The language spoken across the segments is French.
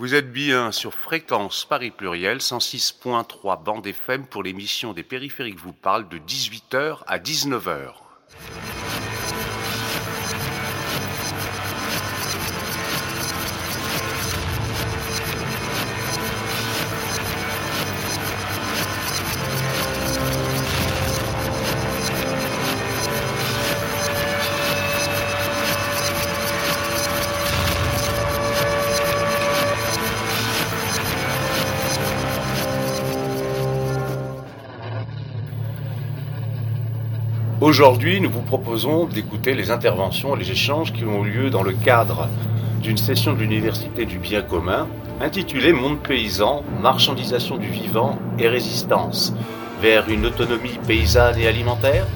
Vous êtes bien sur Fréquence Paris Pluriel 106.3 bande FM pour l'émission des périphériques vous parle de 18h à 19h. Aujourd'hui, nous vous proposons d'écouter les interventions et les échanges qui ont eu lieu dans le cadre d'une session de l'Université du bien commun intitulée Monde paysan, marchandisation du vivant et résistance vers une autonomie paysanne et alimentaire.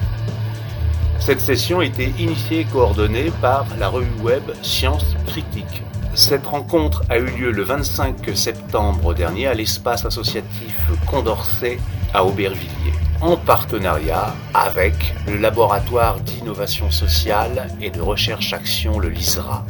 Cette session a été initiée et coordonnée par la revue web Science Critique. Cette rencontre a eu lieu le 25 septembre dernier à l'espace associatif Condorcet à Aubervilliers en partenariat avec le laboratoire d'innovation sociale et de recherche action, le LISRA.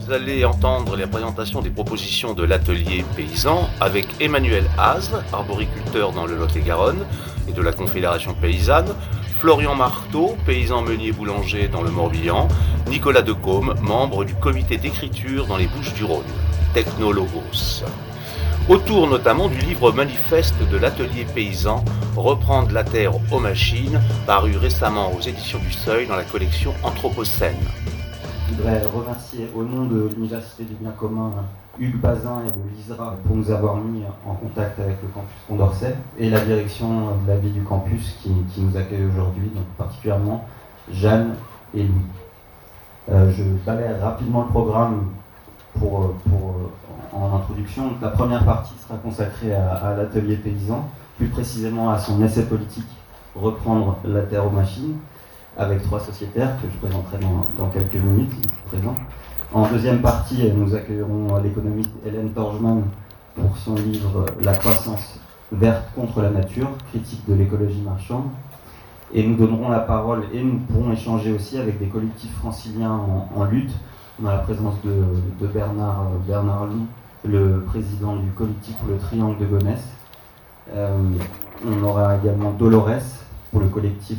Vous allez entendre les présentations des propositions de l'atelier paysan avec Emmanuel Haas, arboriculteur dans le Lot-et-Garonne et de la Confédération paysanne, Florian Marteau, paysan meunier boulanger dans le Morbihan, Nicolas Decaume, membre du comité d'écriture dans les Bouches du Rhône, Technologos autour notamment du livre manifeste de l'atelier paysan Reprendre la terre aux machines, paru récemment aux éditions du Seuil dans la collection Anthropocène. Je voudrais remercier au nom de l'Université du bien commun Hugues Bazin et de l'ISRA pour nous avoir mis en contact avec le campus Condorcet et la direction de la vie du campus qui, nous accueille aujourd'hui, donc particulièrement Jeanne et Louis. Euh, je balaye rapidement le programme pour, pour en introduction. la première partie sera consacrée à, l'atelier paysan, plus précisément à son essai politique Reprendre la terre aux machines, avec trois sociétaires que je présenterai dans, quelques minutes. En deuxième partie, nous accueillerons l'économiste Hélène Torgeman pour son livre La croissance verte contre la nature, critique de l'écologie marchande. Et nous donnerons la parole et nous pourrons échanger aussi avec des collectifs franciliens en, lutte. On a la présence de, Bernard, Bernard Loup, le président du collectif pour le Triangle de Gonesse. Euh, on aura également Dolores pour le collectif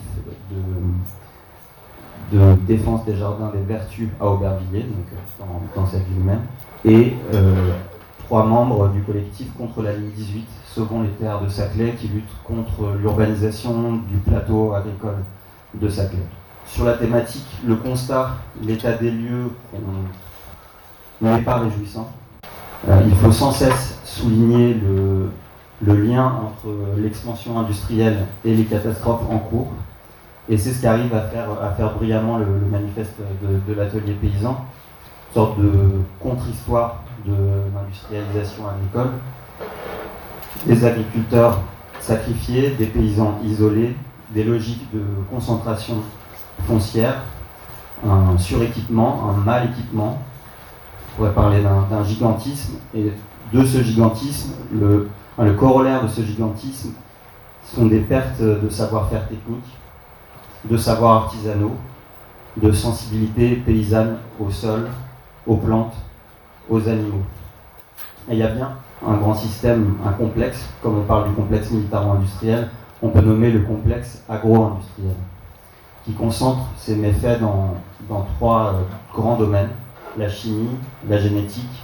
de, défense des jardins des vertus à Aubervilliers, donc dans, cette ville même. Et euh, trois membres du collectif contre la ligne 18, Sauvons les terres de Saclay, qui lutte contre l'urbanisation du plateau agricole de Saclay. Sur la thématique, le constat, l'état des lieux n'est pas réjouissant. Euh, il faut sans cesse souligner le, lien entre l'expansion industrielle et les catastrophes en cours. Et c'est ce qui arrive à faire, à faire brillamment le, manifeste de, l'atelier paysan, sorte de contre-histoire de l'industrialisation agricole. Des agriculteurs sacrifiés, des paysans isolés, des logiques de concentration foncière, un suréquipement, un mal équipement, on pourrait parler d'un gigantisme, et de ce gigantisme, le, le corollaire de ce gigantisme sont des pertes de savoir-faire technique, de savoir artisanaux, de sensibilité paysanne au sol, aux plantes, aux animaux. Et il y a bien un grand système, un complexe, comme on parle du complexe militaro-industriel, on peut nommer le complexe agro-industriel, qui concentre ses méfaits dans, dans trois euh, grands domaines la chimie, la génétique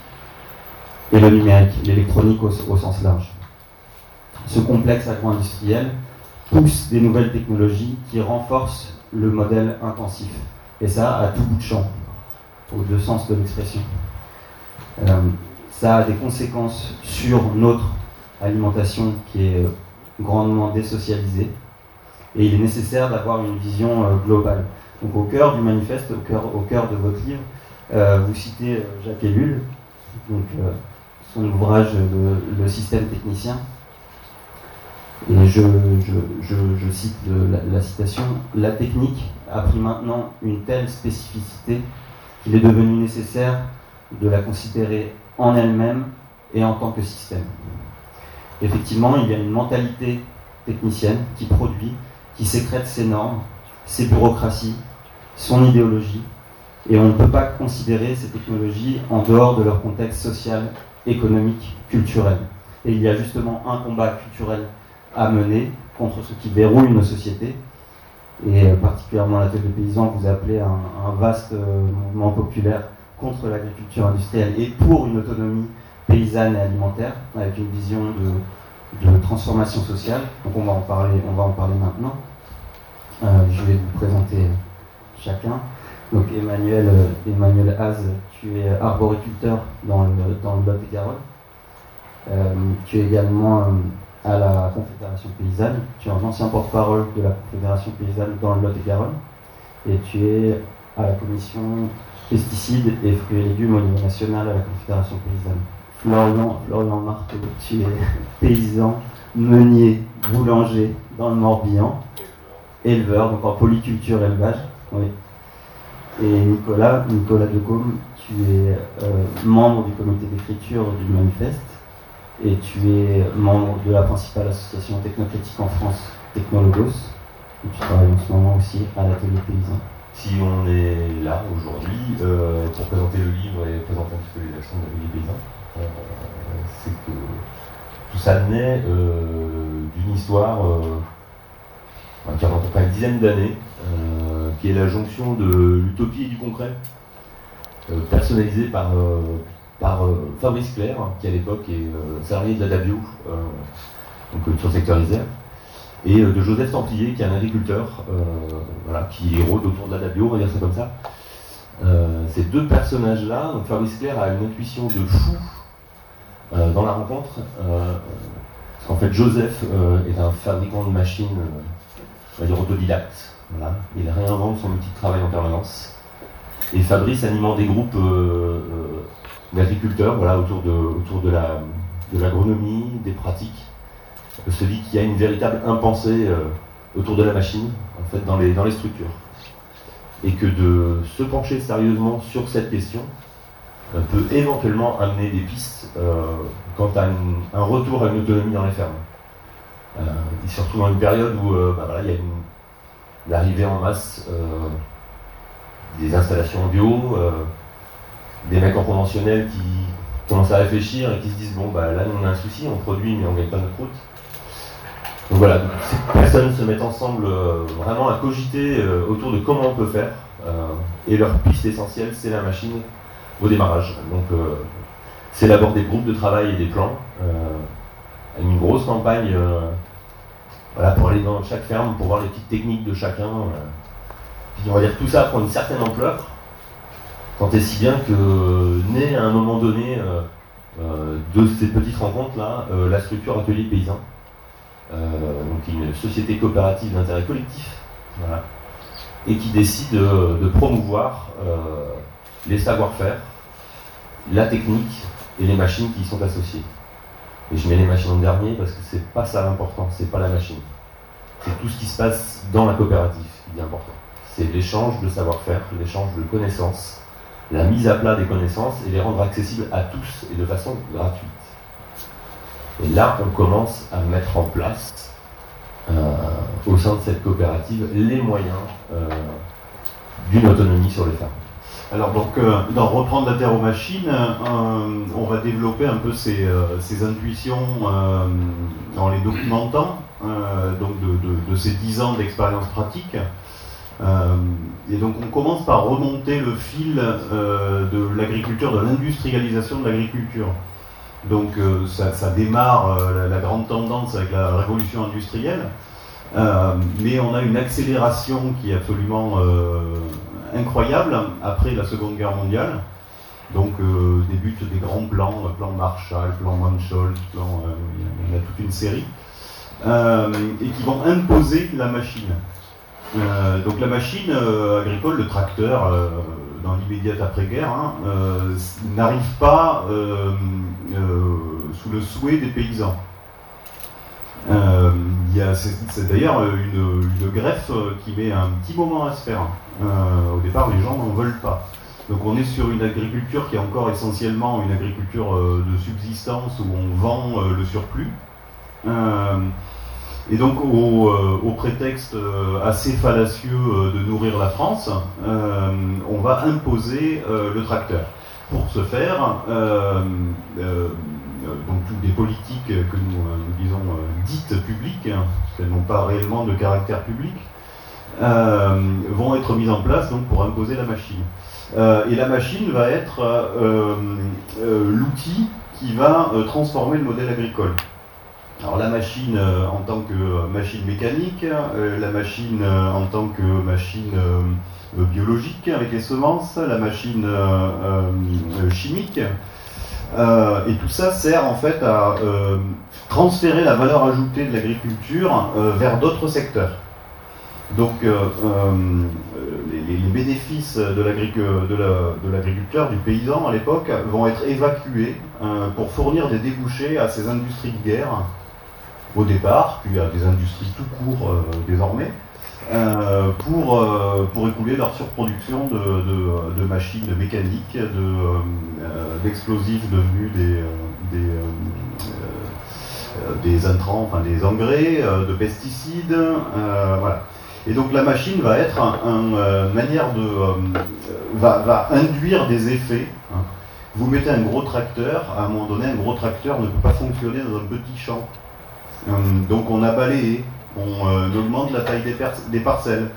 et le numérique, l'électronique au, sens large. Ce complexe agro-industriel pousse des nouvelles technologies qui renforcent le modèle intensif. Et ça, à tout bout de champ, aux deux sens de l'expression. Euh, ça a des conséquences sur notre alimentation qui est grandement désocialisée. Et il est nécessaire d'avoir une vision euh, globale. Donc au cœur du manifeste, au cœur, au cœur de votre livre, vous citez euh, Jacques Ellul, donc, euh, son ouvrage le, système technicien. Et je, cite la, citation La technique a pris maintenant une telle spécificité qu'il est devenu nécessaire de la considérer en elle-même et en tant que système. Effectivement, il y a une mentalité technicienne qui produit, qui sécrète ses normes, ses bureaucraties, son idéologie, et on ne peut pas considérer ces technologies en dehors de leur contexte social économique, culturel. Et il y a justement un combat culturel à mener contre ce qui verrouille nos sociétés. Et euh, particulièrement la tête de paysans, vous appelez un, un vaste euh, mouvement populaire contre l'agriculture industrielle et pour une autonomie paysanne et alimentaire, avec une vision de, transformation sociale. Donc on va en parler, on va en parler maintenant. Euh, je vais vous présenter chacun. Donc Emmanuel, euh, Emmanuel Haz, tu es arboriculteur dans le, dans le Lot-et-Garonne. Euh, tu es également euh, à la Confédération paysanne. Tu es un ancien porte-parole de la Confédération paysanne dans le Lot-et-Garonne. Et tu es à la commission pesticides et fruits et légumes au niveau national à la Confédération paysanne. Florian, Florian Marteau, tu es paysan, meunier, boulanger dans le Morbihan, éleveur, donc en polyculture élevage. Oui. Et Nicolas, Nicolas de Gaume, tu es euh, membre du comité d'écriture du manifeste et tu es membre de la principale association technocritique en France, Technologos. Et tu travailles en ce moment aussi à l'atelier paysan. Si on est là aujourd'hui euh, pour présenter le livre et présenter un petit peu les actions de l'atelier paysan, euh, c'est que tout ça naît d'une histoire qui remonte à une dizaine d'années, qui est la jonction de l'utopie et du concret, euh, personnalisée par, euh, par euh, Fabrice Claire, qui à l'époque est salarié de la Dabio, donc sur le secteur Isère, et de Joseph Templier, qui est un agriculteur, voilà, qui rôde autour de la Dabio, on va dire ça comme ça. Ces deux personnages-là, Fabrice Claire a une intuition de fou dans la rencontre, parce qu'en fait Joseph est un fabricant de machines, on va dire autodidacte, il réinvente son outil de travail en permanence, et Fabrice animant des groupes euh, euh, d'agriculteurs autour, de, l'agronomie, des pratiques, se qu'il y a une véritable impensée euh, autour de la machine, en fait, dans les, structures. Et que de se pencher sérieusement sur cette question peut éventuellement amener des pistes quant à un retour à une autonomie dans les fermes. Euh, et surtout dans une période où bah il y a une, l'arrivée en masse euh, des installations bio, euh, des mecs en conventionnel qui commencent à réfléchir et qui se disent bon bah là on a un souci, on produit mais on gagne pas notre route. Donc voilà, ces personnes se mettent ensemble euh, vraiment à cogiter autour de comment on peut faire. et leur piste essentielle, c'est la machine au démarrage. Donc c'est d'abord des groupes de travail et des plans. une grosse campagne voilà, pour aller dans chaque ferme, pour voir les petites techniques de chacun. euh. On va dire tout ça prend une certaine ampleur. Tant et si bien que naît à un moment donné euh, euh, de ces petites rencontres-là, euh, la structure Atelier Paysan euh, donc une société coopérative d'intérêt collectif, voilà, et qui décide de, promouvoir euh, les savoir-faire, la technique et les machines qui y sont associées. Et je mets les machines en dernier parce que c'est pas ça l'important, c'est pas la machine. C'est tout ce qui se passe dans la coopérative qui est important. C'est l'échange de savoir-faire, l'échange de connaissances, la mise à plat des connaissances et les rendre accessibles à tous et de façon gratuite. Et là, on commence à mettre en place, euh, au sein de cette coopérative, les moyens euh, d'une autonomie sur les fermes. Alors donc, euh, dans reprendre la terre aux machines, euh, on va développer un peu ces, euh, intuitions en les documentant, donc de, de- ces dix ans d'expérience pratique. Et donc on commence par remonter le fil de l'agriculture, de l'industrialisation de l'agriculture. Donc ça, ça démarre la, grande tendance avec la révolution industrielle, mais on a une accélération qui est absolument incroyable après la Seconde Guerre mondiale. Donc euh, débutent des grands plans, plan Marshall, plan Mancholt, plan, euh, il y en a toute une série, euh, et qui vont imposer la machine. Euh, donc la machine agricole, le tracteur, dans l'immédiate après-guerre, hein, n'arrive pas sous le souhait des paysans. Euh, c'est d'ailleurs une, une greffe euh, qui met un petit moment à se faire. Euh, au départ, les gens n'en veulent pas. Donc on est sur une agriculture qui est encore essentiellement une agriculture euh, de subsistance où on vend euh, le surplus. Euh, et donc au, euh, au prétexte euh, assez fallacieux euh, de nourrir la France, euh, on va imposer euh, le tracteur. pour ce faire, donc toutes des politiques que nous, disons dites publiques, hein, parce qu'elles n'ont pas réellement de caractère public, vont être mises en place donc, pour imposer la machine. et la machine va être l'outil qui va transformer le modèle agricole. Alors la machine euh, en tant que euh, machine mécanique, euh, la machine en tant que machine biologique avec les semences, la machine chimique. Et tout ça sert en fait à transférer la valeur ajoutée de l'agriculture vers d'autres secteurs. Donc les, bénéfices de l'agriculteur, du paysan à l'époque, vont être évacués pour fournir des débouchés à ces industries de guerre au départ, puis à des industries tout court euh, désormais, euh, pour, euh, pour écouler leur surproduction de, de, machines mécaniques, d'explosifs devenus des, des, intrants, enfin des engrais, de pesticides, voilà. Et donc la machine va être un, manière de va, induire des effets. Hein. Vous mettez un gros tracteur, à un moment donné, un gros tracteur ne peut pas fonctionner dans un petit champ. Euh, donc on a balayé, on euh, augmente la taille des, parcelles.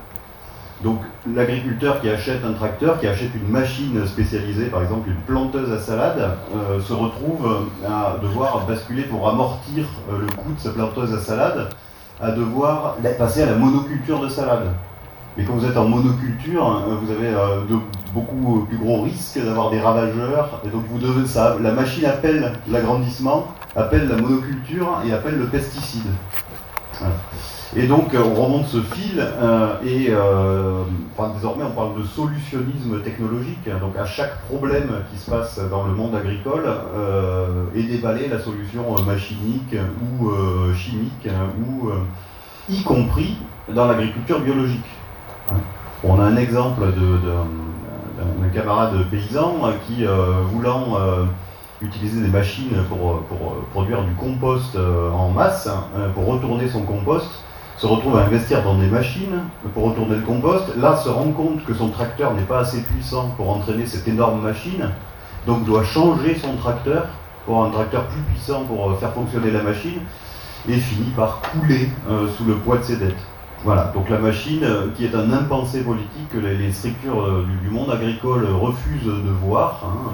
Donc l'agriculteur qui achète un tracteur, qui achète une machine spécialisée, par exemple une planteuse à salade, euh, se retrouve à devoir basculer pour amortir le coût de sa planteuse à salade, à devoir passer à la monoculture de salade. Mais quand vous êtes en monoculture, hein, vous avez beaucoup plus gros risques d'avoir des ravageurs, et donc vous devez ça. La machine appelle l'agrandissement, appelle la monoculture et appelle le pesticide. Et donc euh, on remonte ce fil euh, et euh, désormais on parle de solutionnisme technologique. Donc à chaque problème qui se passe dans le monde agricole est déballée la solution machinique ou chimique ou y compris dans l'agriculture biologique. On a un exemple d'un camarade paysan qui voulant utiliser des machines pour, pour produire du compost euh, en masse, hein, pour retourner son compost, se retrouve à investir dans des machines pour retourner le compost, là se rend compte que son tracteur n'est pas assez puissant pour entraîner cette énorme machine, donc doit changer son tracteur pour un tracteur plus puissant pour euh, faire fonctionner la machine, et finit par couler euh, sous le poids de ses dettes. Voilà, donc la machine, qui est un impensé politique que les, structures du, monde agricole refusent de voir, hein,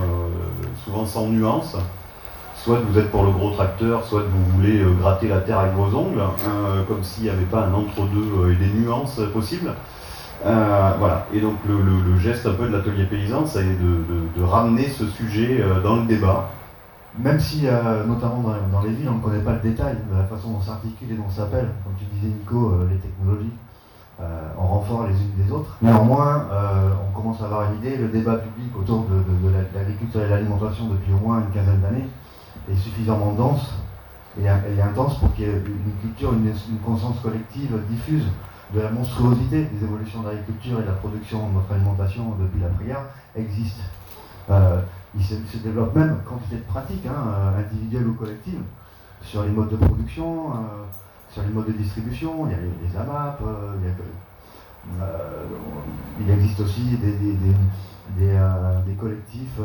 souvent sans nuance. Soit vous êtes pour le gros tracteur, soit vous voulez euh, gratter la terre avec vos ongles, hein, comme s'il n'y avait pas un entre-deux euh, et des nuances possibles. Euh, voilà. Et donc le, geste un peu de l'atelier paysan, ça est de, ramener ce sujet dans le débat. Même si, notamment dans, les villes, on ne connaît pas le détail de la façon dont s'articule et dont s'appelle, comme tu disais Nico, les technologies, en renfort les unes des autres. Néanmoins, on commence à avoir une idée, le débat public autour de, l'agriculture et de l'alimentation depuis au moins une quinzaine d'années est suffisamment dense et, intense pour qu'il y ait une culture, une, conscience collective diffuse de la monstruosité des évolutions de l'agriculture et de la production de notre alimentation depuis la prière existe. Euh, il se, développe même quantité de pratiques, hein, euh, individuelles ou collectives, sur les modes de production, euh, sur les modes de distribution, il y a les, AMAP, il, existe aussi des, collectifs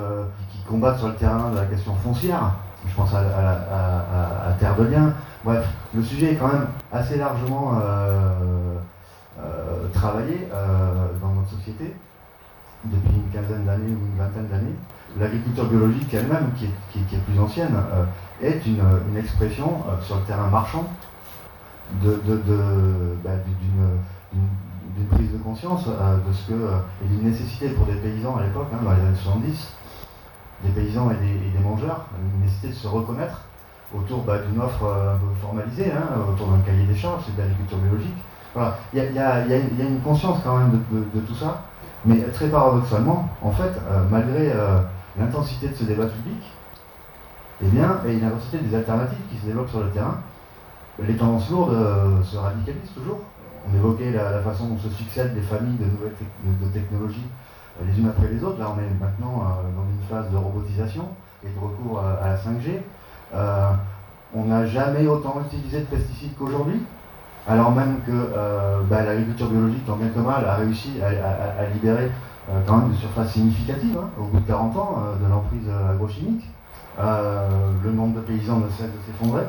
qui combattent sur le terrain de la question foncière, je pense à, Terre de Liens. Bref, le sujet est quand même assez largement euh, euh, travaillé euh, dans notre société depuis une quinzaine d'années ou une vingtaine d'années. L'agriculture biologique elle-même, qui, est, plus ancienne, est une, expression sur le terrain marchand bah, d'une prise de conscience de ce que et d'une nécessité pour des paysans à l'époque, hein, dans les années 70, des paysans et des, mangeurs, une nécessité de se reconnaître autour bah, d'une offre euh, un peu formalisée, hein, autour d'un cahier des charges, c'est de l'agriculture biologique. Voilà, il y, a, une conscience quand même de, tout ça, mais très paradoxalement, en fait, euh, malgré euh, l'intensité de ce débat public, eh bien, et l'intensité des alternatives qui se développent sur le terrain, les tendances lourdes se radicalisent toujours. On évoquait la, façon dont se succèdent des familles de nouvelles de technologies les unes après les autres. Là, on est maintenant euh, dans une phase de robotisation et de recours à, la 5G. Euh, on n'a jamais autant utilisé de pesticides qu'aujourd'hui, alors même que euh, bah, l'agriculture biologique, tant bien que mal, a réussi à, libérer quand même de surface significative, hein, au bout de 40 ans de l'emprise agrochimique. le nombre de paysans ne cesse de s'effondrer.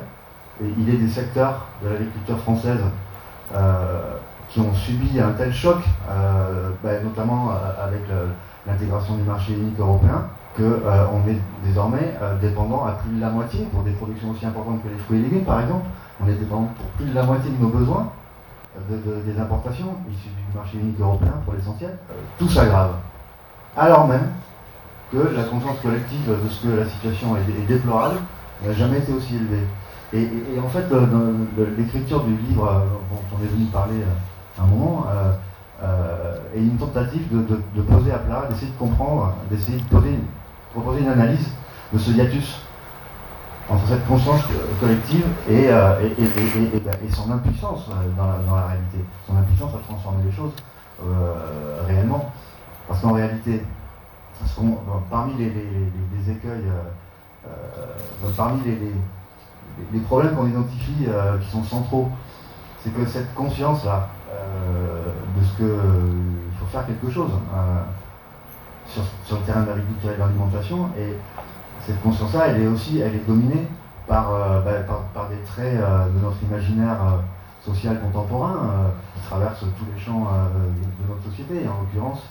Et il est des secteurs de l'agriculture française qui ont subi un tel choc, ben, notamment avec l'intégration du marché unique européen, qu'on euh, est désormais euh, dépendant à plus de la moitié, pour des productions aussi importantes que les fruits et légumes par exemple, on est dépendant pour plus de la moitié de nos besoins des importations issues du marché unique européen pour l'essentiel. Euh, tout s'aggrave. Alors même que la conscience collective de ce que la situation est, déplorable n'a jamais été aussi élevée. Et, en fait, l'écriture du livre dont on est venu parler à un moment, est une tentative de, poser à plat, d'essayer de comprendre, d'essayer de poser proposer une analyse de ce hiatus entre cette conscience collective et, euh, bah, son impuissance euh, dans la, réalité, son impuissance à transformer les choses euh, réellement. Parce qu'en réalité, parmi les, écueils, parmi les, problèmes qu'on identifie qui sont centraux, c'est que cette conscience-là, de ce qu'il faut faire quelque chose, sur, le terrain de l'agriculture et de l'alimentation. Et cette conscience-là, elle est aussi elle est dominée par, euh, bah, par, des traits euh, de notre imaginaire euh, social contemporain qui traverse tous les champs de, notre société. Et en l'occurrence,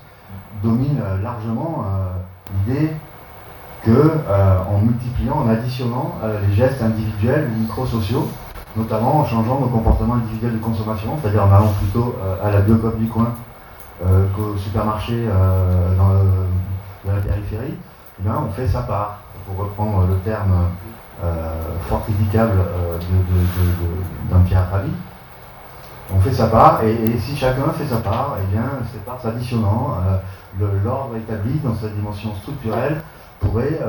domine largement l'idée que en multipliant, en additionnant les gestes individuels ou micro-sociaux, notamment en changeant nos comportements individuels de consommation, c'est-à-dire en allant plutôt à la biocop du coin qu'au supermarché dans, la périphérie, eh ben, on fait sa part, pour reprendre le terme euh, fort critiquable d'un Pierre Rabhi. On fait sa part, et, si chacun fait sa part, eh bien, ces parts s'additionnant, l'ordre établi dans sa dimension structurelle pourrait,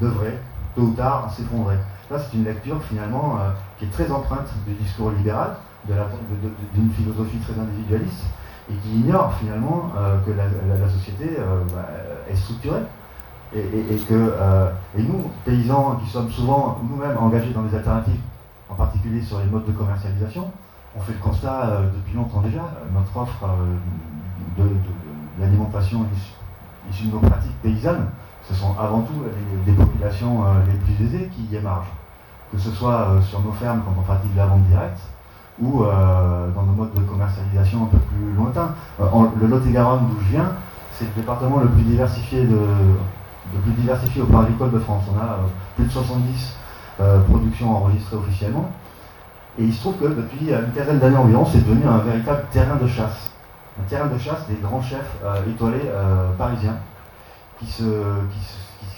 devrait, tôt ou tard, s'effondrer. Là, c'est une lecture finalement qui est très empreinte du discours libéral, d'une philosophie très individualiste, et qui ignore finalement euh, que la, société euh, bah, est structurée. Et, que euh, et nous, paysans qui sommes souvent nous-mêmes engagés dans des alternatives, en particulier sur les modes de commercialisation, on fait le constat depuis longtemps déjà, notre offre de, l'alimentation issue de nos pratiques paysannes, ce sont avant tout des populations les plus aisées qui y émargent. Que ce soit sur nos fermes quand on pratique la vente directe, ou euh, dans nos modes de commercialisation un peu plus lointains. Euh, le Lot-et-Garonne, d'où je viens, c'est le département le plus diversifié de, plus diversifié au plan agricole de France. On a euh, plus de 70 productions enregistrées officiellement. Et il se trouve que depuis une quinzaine d'années environ, c'est devenu un véritable terrain de chasse. Un terrain de chasse des grands chefs étoilés parisiens qui, se,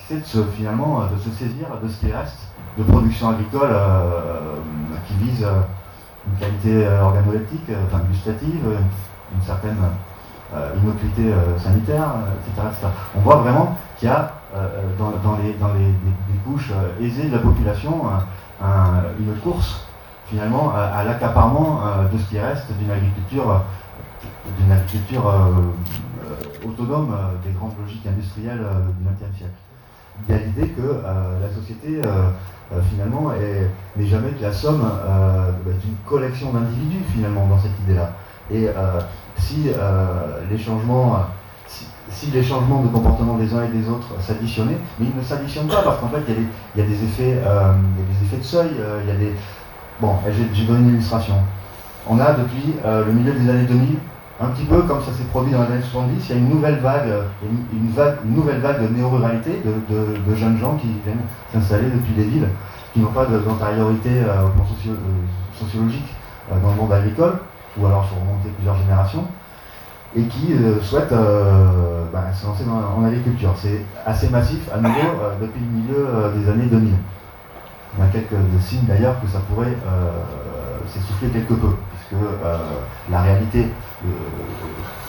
qui, de se, finalement de se saisir de ce qui reste de production agricole qui vise une qualité euh, organoleptique, euh, enfin gustative, euh, une certaine innocuité sanitaire, etc., On voit vraiment qu'il y a dans, les, couches aisées de la population une course finalement à, l'accaparement de ce qui reste d'une agriculture, autonome des grandes logiques industrielles du XXe siècle. Il y a l'idée que la société euh, finalement, n'est jamais que la somme euh, d'une collection d'individus, finalement, dans cette idée-là. Et euh, si les changements si, les changements de comportement des uns et des autres s'additionnaient, mais ils ne s'additionnent pas parce qu'en fait il y, a des effets, des effets de seuil, il y a des. Bon, j'ai donné une illustration. On a depuis le milieu des années 2000 un petit peu comme ça s'est produit dans les années 70, il y a une nouvelle vague, une, nouvelle vague de néo-ruralité, de, jeunes gens qui viennent s'installer depuis les villes, qui n'ont pas d'antériorité euh, au plan euh, sociologique euh, dans le monde agricole, ou alors sur remonter plusieurs générations, et qui souhaitent bah, se lancer en agriculture. C'est assez massif à nouveau depuis le milieu des années 2000. Il y a quelques signes d'ailleurs que ça pourrait s'essouffler quelque peu, puisque la réalité euh,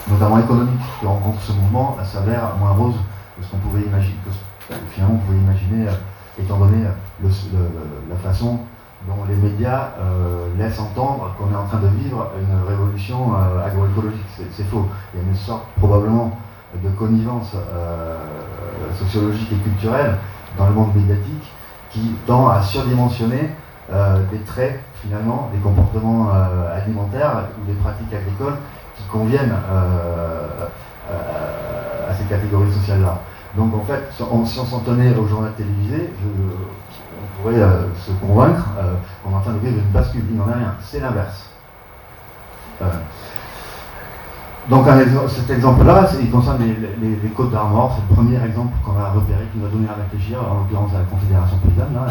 notamment économique, que rencontre ce mouvement, s'avère moins rose que ce qu'on pouvait imaginer, finalement on pouvait imaginer, euh, étant donné la façon dont les médias euh, laissent entendre qu'on est en train de vivre une révolution agroécologique. C'est faux. Il y a une sorte probablement de connivence sociologique et culturelle dans le monde médiatique qui tend à surdimensionner des traits finalement des comportements alimentaires ou des pratiques agricoles conviennent euh, euh, à ces catégories sociales-là. Donc en fait, si on s'en tenait au journal télévisé, on pourrait se convaincre qu'on est en train vivre une bascule. Il n'en est rien, c'est l'inverse. Donc cet exemple-là, il concerne les, Côtes d'Armor, c'est le premier exemple qu'on a repéré, qui nous a donné à réfléchir, en l'occurrence à la Confédération paysanne, là,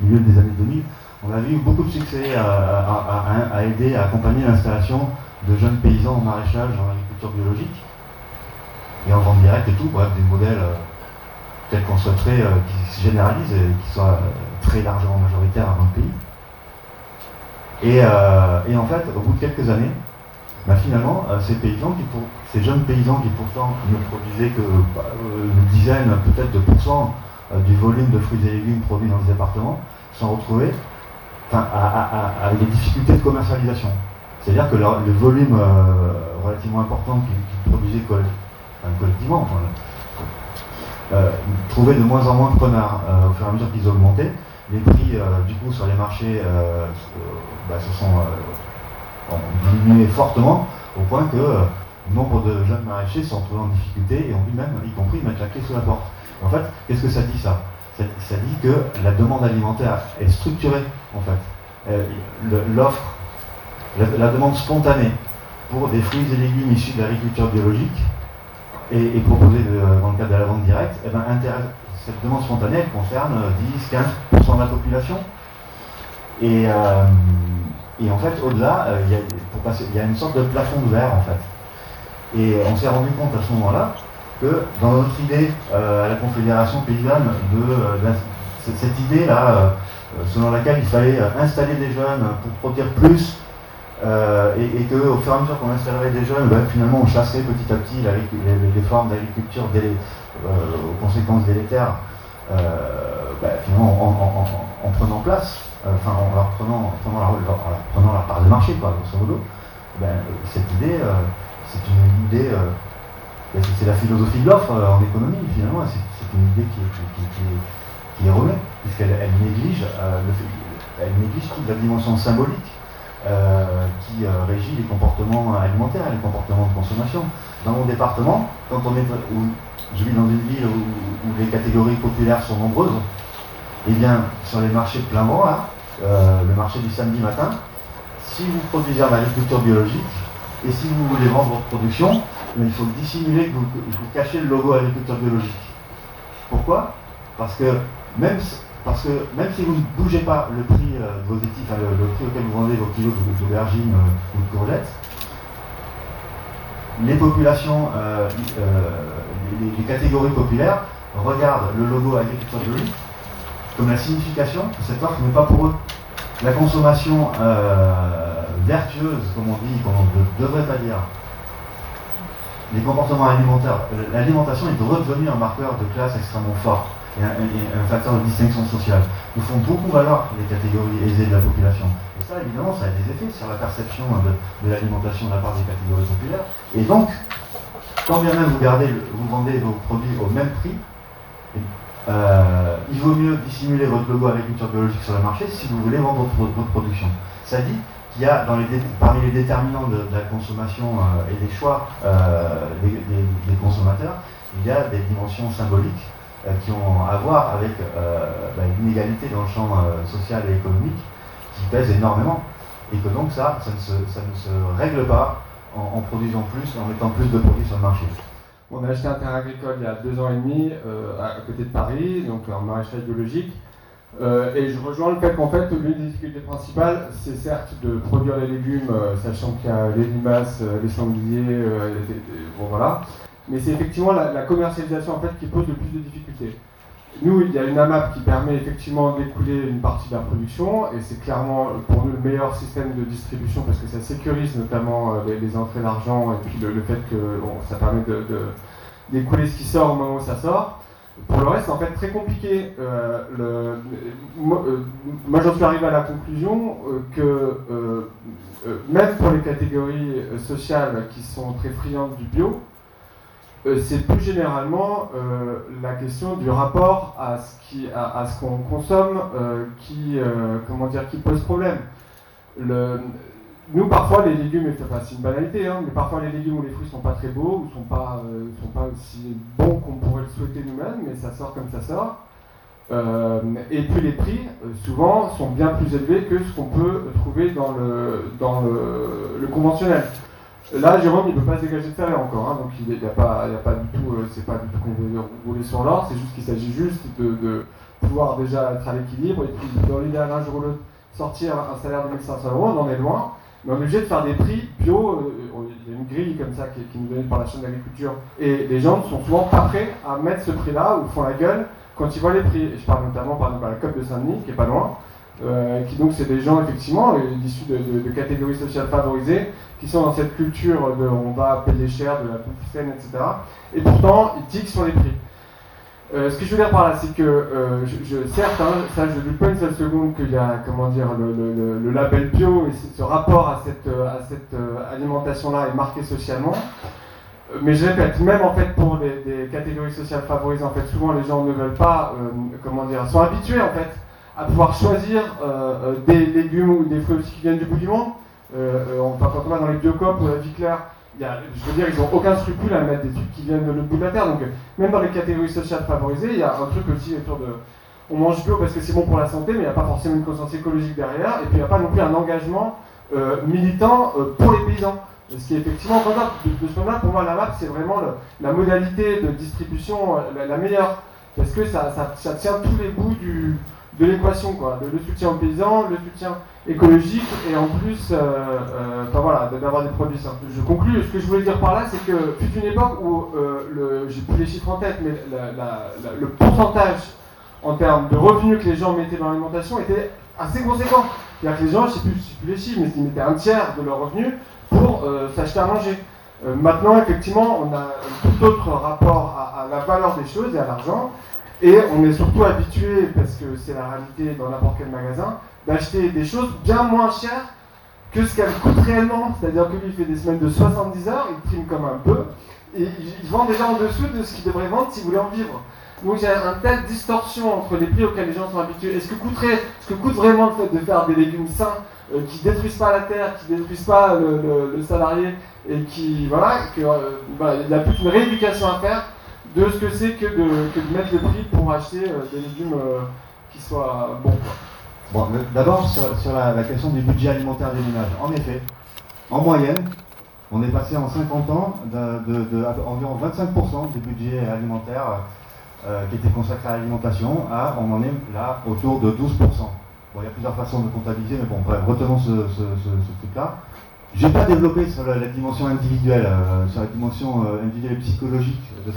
au milieu des années 2000. On a vu beaucoup de succès à, aider, à accompagner l'installation de jeunes paysans en maraîchage, en agriculture biologique, et en vente directe et tout, bref, des modèles euh, tels qu'on souhaiterait euh, qui se généralisent et qui soient euh, très largement majoritaires dans le pays. et en fait, au bout de quelques années, bah, finalement, euh, ces paysans, ces jeunes paysans qui pourtant ne produisaient que bah, euh, une dizaine, peut-être de pourcents euh, du volume de fruits et légumes produits dans ce département, sont retrouvés avec des difficultés de commercialisation. C'est-à-dire que le, volume relativement important qu'ils produisaient collectivement, trouvaient de moins en moins de preneurs au fur et à mesure qu'ils augmentaient. Les prix, du coup, sur les marchés bah, se sont ont diminué fortement au point que euh, nombre de jeunes maraîchers sont retrouvés en difficulté et ont dû même, y compris, mettre la clé sous la porte. En fait, qu'est-ce que ça dit ça? Ça, dit que la demande alimentaire est structurée, en fait. Euh, l'offre, la, demande spontanée pour des fruits et légumes issus de l'agriculture biologique et, proposée dans le cadre de la vente directe, eh ben, cette demande spontanée concerne 10-15% de la population. Et, euh, et en fait, au-delà, euh, il y, a une sorte de plafond de verre, en fait. Et on s'est rendu compte à ce moment-là que dans notre idée euh, à la Confédération paysanne de, euh, cette idée-là, selon laquelle il fallait installer des jeunes pour produire plus, et, qu'au fur et à mesure qu'on installerait des jeunes, ben, finalement on chasserait petit à petit les, formes d'agriculture aux conséquences délétères, ben, finalement en prenant place. Euh, enfin en leur prenant, prenant part de marché, quoi, grosso modo, ben, cette idée, euh, c'est une idée, euh, c'est la philosophie de l'offre en économie, finalement, c'est une idée qui, est erronée, puisqu'elle elle néglige, néglige toute la dimension symbolique qui régit les comportements alimentaires, les comportements de consommation. Dans mon département, quand on est, où, je vis dans une ville où, les catégories populaires sont nombreuses, eh bien, sur les marchés de plein vent, là, euh, le marché du samedi matin, si vous produisez en agriculture biologique et si vous voulez vendre votre production, il faut dissimuler, que vous, il faut cacher le logo agriculture biologique. Pourquoi? Parce que même parce que même si vous ne bougez pas le prix euh, vos le, prix auquel vous vendez vos kilos d'aubergines euh, ou de courgettes, les populations, les, les, catégories populaires regardent le logo agriculture biologique comme la signification que cette offre n'est pas pour eux. La consommation euh, vertueuse, comme on dit, comme on ne devrait pas dire, les comportements alimentaires, l'alimentation est redevenue un marqueur de classe extrêmement fort et un, facteur de distinction sociale. Nous font beaucoup valoir les catégories aisées de la population. Et ça, évidemment, ça a des effets sur la perception de, l'alimentation de la part des catégories populaires. Et donc, quand bien même vous, vendez vos produits au même prix, euh, il vaut mieux dissimuler votre logo agriculture biologique sur le marché si vous voulez vendre votre, production. Ça dit qu'il y a parmi les déterminants de, la consommation euh, et des choix euh, des, consommateurs, il y a des dimensions symboliques qui ont à voir avec bah, une dans le champ social et économique qui pèse énormément. Et que donc ça, ça ne se, règle pas en, produisant plus, en mettant plus de produits sur le marché. On a acheté un terrain agricole il y a deux ans et demi euh, à, côté de Paris, donc en maraîchage biologique. Euh, et je rejoins le fait qu'en fait, l'une des difficultés principales, c'est certes de produire les légumes, euh, sachant qu'il y a les limaces, les sangliers, bon voilà. Mais c'est effectivement la, commercialisation en fait qui pose le plus de difficultés. Nous, il y a une AMAP qui permet effectivement d'écouler une partie de la production, et c'est clairement pour nous le meilleur système de distribution parce que ça sécurise notamment euh, les, entrées d'argent et puis le, fait que ça permet d'écouler ce qui sort au moment où ça sort. Pour le reste, c'est en fait très compliqué. Euh, euh, moi, j'en suis arrivé à la conclusion que même pour les catégories sociales qui sont très friandes du bio, euh, c'est plus généralement euh, la question du rapport à ce qu'on consomme euh, qui comment dire qui pose problème. nous, parfois, les légumes, c'est une banalité, hein, mais parfois les légumes ou les fruits sont pas très beaux ou sont pas, euh, sont pas aussi bons qu'on pourrait le souhaiter nous-mêmes, mais ça sort comme ça sort. Euh, et puis les prix, euh, souvent, sont bien plus élevés que ce qu'on peut trouver dans le, le conventionnel. Là, Jérôme, il ne peut pas se dégager de faire encore, hein, donc il n'y a, pas, du tout, c'est pas du tout qu'on veut rouler sur l'or, c'est juste qu'il s'agit juste de, pouvoir déjà être à l'équilibre, et puis dans l'idéal, un jour ou l'autre, sortir un salaire de 1500 euros, on en est loin, mais on est obligé de faire des prix bio. Euh, il y a une grille comme ça qui, nous est donnée par la chaîne d'agriculture. Et les gens ne sont souvent pas prêts à mettre ce prix-là ou font la gueule quand ils voient les prix. Je parle notamment par exemple à la COP de Saint-Denis, qui est pas loin. Euh, qui donc c'est des gens effectivement euh, issus de, catégories sociales favorisées qui sont dans cette culture de on va payer cher de la bouffe saine etc et pourtant ils tiquent sur les prix euh, ce que je veux dire par là, c'est que, euh, certes, hein, ça je ne doute pas une seule seconde qu'il y a, comment dire, le, label bio et ce rapport à cette, à cette alimentation-là est marqué socialement. Mais je répète, même en fait pour des catégories sociales favorisées, en fait, souvent les gens ne veulent pas, comment dire, sont habitués en fait à pouvoir choisir des légumes ou des fruits qui viennent du bout du monde. enfin, quand on va dans les biocopes ou la vie claire, je veux dire, ils n'ont aucun scrupule à mettre des trucs qui viennent de l'autre bout de la terre. Donc, même dans les catégories sociales favorisées, il y a un truc aussi autour de. On mange bio parce que c'est bon pour la santé, mais il n'y a pas forcément une conscience écologique derrière. Et puis, il n'y a pas non plus un engagement euh, militant euh, pour les paysans. Ce qui est effectivement, de, de ce point-là, pour moi, la MAP, c'est vraiment la modalité de distribution euh, la, meilleure. Parce que ça, ça, tient tous les bouts du, de l'équation, quoi. Le, soutien aux paysans, le soutien écologique et en plus, euh, euh, voilà, d'avoir des produits sains. Je conclue. Ce que je voulais dire par là, c'est que fut une époque où euh, le, j'ai plus les chiffres en tête, mais le pourcentage en termes de revenus que les gens mettaient dans l'alimentation était assez conséquent. C'est-à-dire que les gens, je ne sais plus, les chiffres, mais ils mettaient un tiers de leurs revenus pour s'acheter à manger. maintenant, effectivement, on a un tout autre rapport à la valeur des choses et à l'argent. Et on est surtout habitué, parce que c'est la réalité dans n'importe quel magasin, d'acheter des choses bien moins chères que ce qu'elles coûtent réellement. C'est-à-dire que lui, il fait des semaines de 70 heures, il prime comme un peu, et il vend déjà en dessous de ce qu'il devrait vendre s'il voulait en vivre. Donc il y a une telle distorsion entre les prix auxquels les gens sont habitués et ce que coûterait, ce que coûte vraiment le fait de faire des légumes sains euh, qui détruisent pas la terre, qui détruisent pas le, salarié et qui voilà, euh, il y a toute une rééducation à faire de ce que c'est que de, mettre le prix pour acheter euh, des légumes euh, qui soient bons. Bon, d'abord sur, la, question du budget alimentaire des ménages. En effet, en moyenne, on est passé en 50 ans de, environ 25% du budget alimentaire euh, qui était consacré à l'alimentation à, on en est là autour de 12%. Bon, il y a plusieurs façons de comptabiliser, mais bon, bref, retenons ce, ce truc-là. Je n'ai pas développé sur la, dimension individuelle, euh, sur la dimension euh, individuelle et psychologique de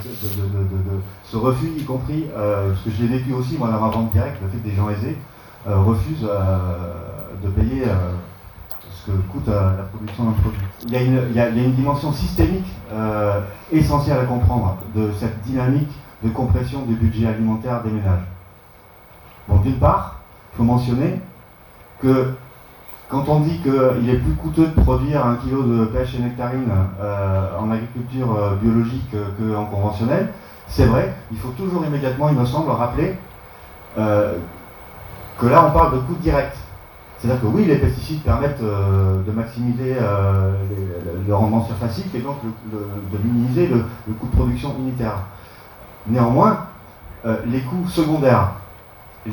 ce, refus, y compris, euh, ce que je l'ai vécu aussi moi dans ma vente directe, le fait que des gens aisés refusent de payer ce que coûte la production d'un produit. Il y, a une, il, y a, une, dimension systémique essentielle à comprendre de cette dynamique de compression du budget alimentaire des ménages. Bon, d'une part, il faut mentionner que quand on dit qu'il est plus coûteux de produire un kilo de pêche et nectarine euh, en agriculture euh, biologique qu'en conventionnel, c'est vrai, il faut toujours immédiatement, il me semble, rappeler euh, que là on parle de coûts directs. C'est-à-dire que oui, les pesticides permettent de maximiser le, rendement surfacique et donc de minimiser le, coût de production unitaire. Néanmoins, les coûts secondaires,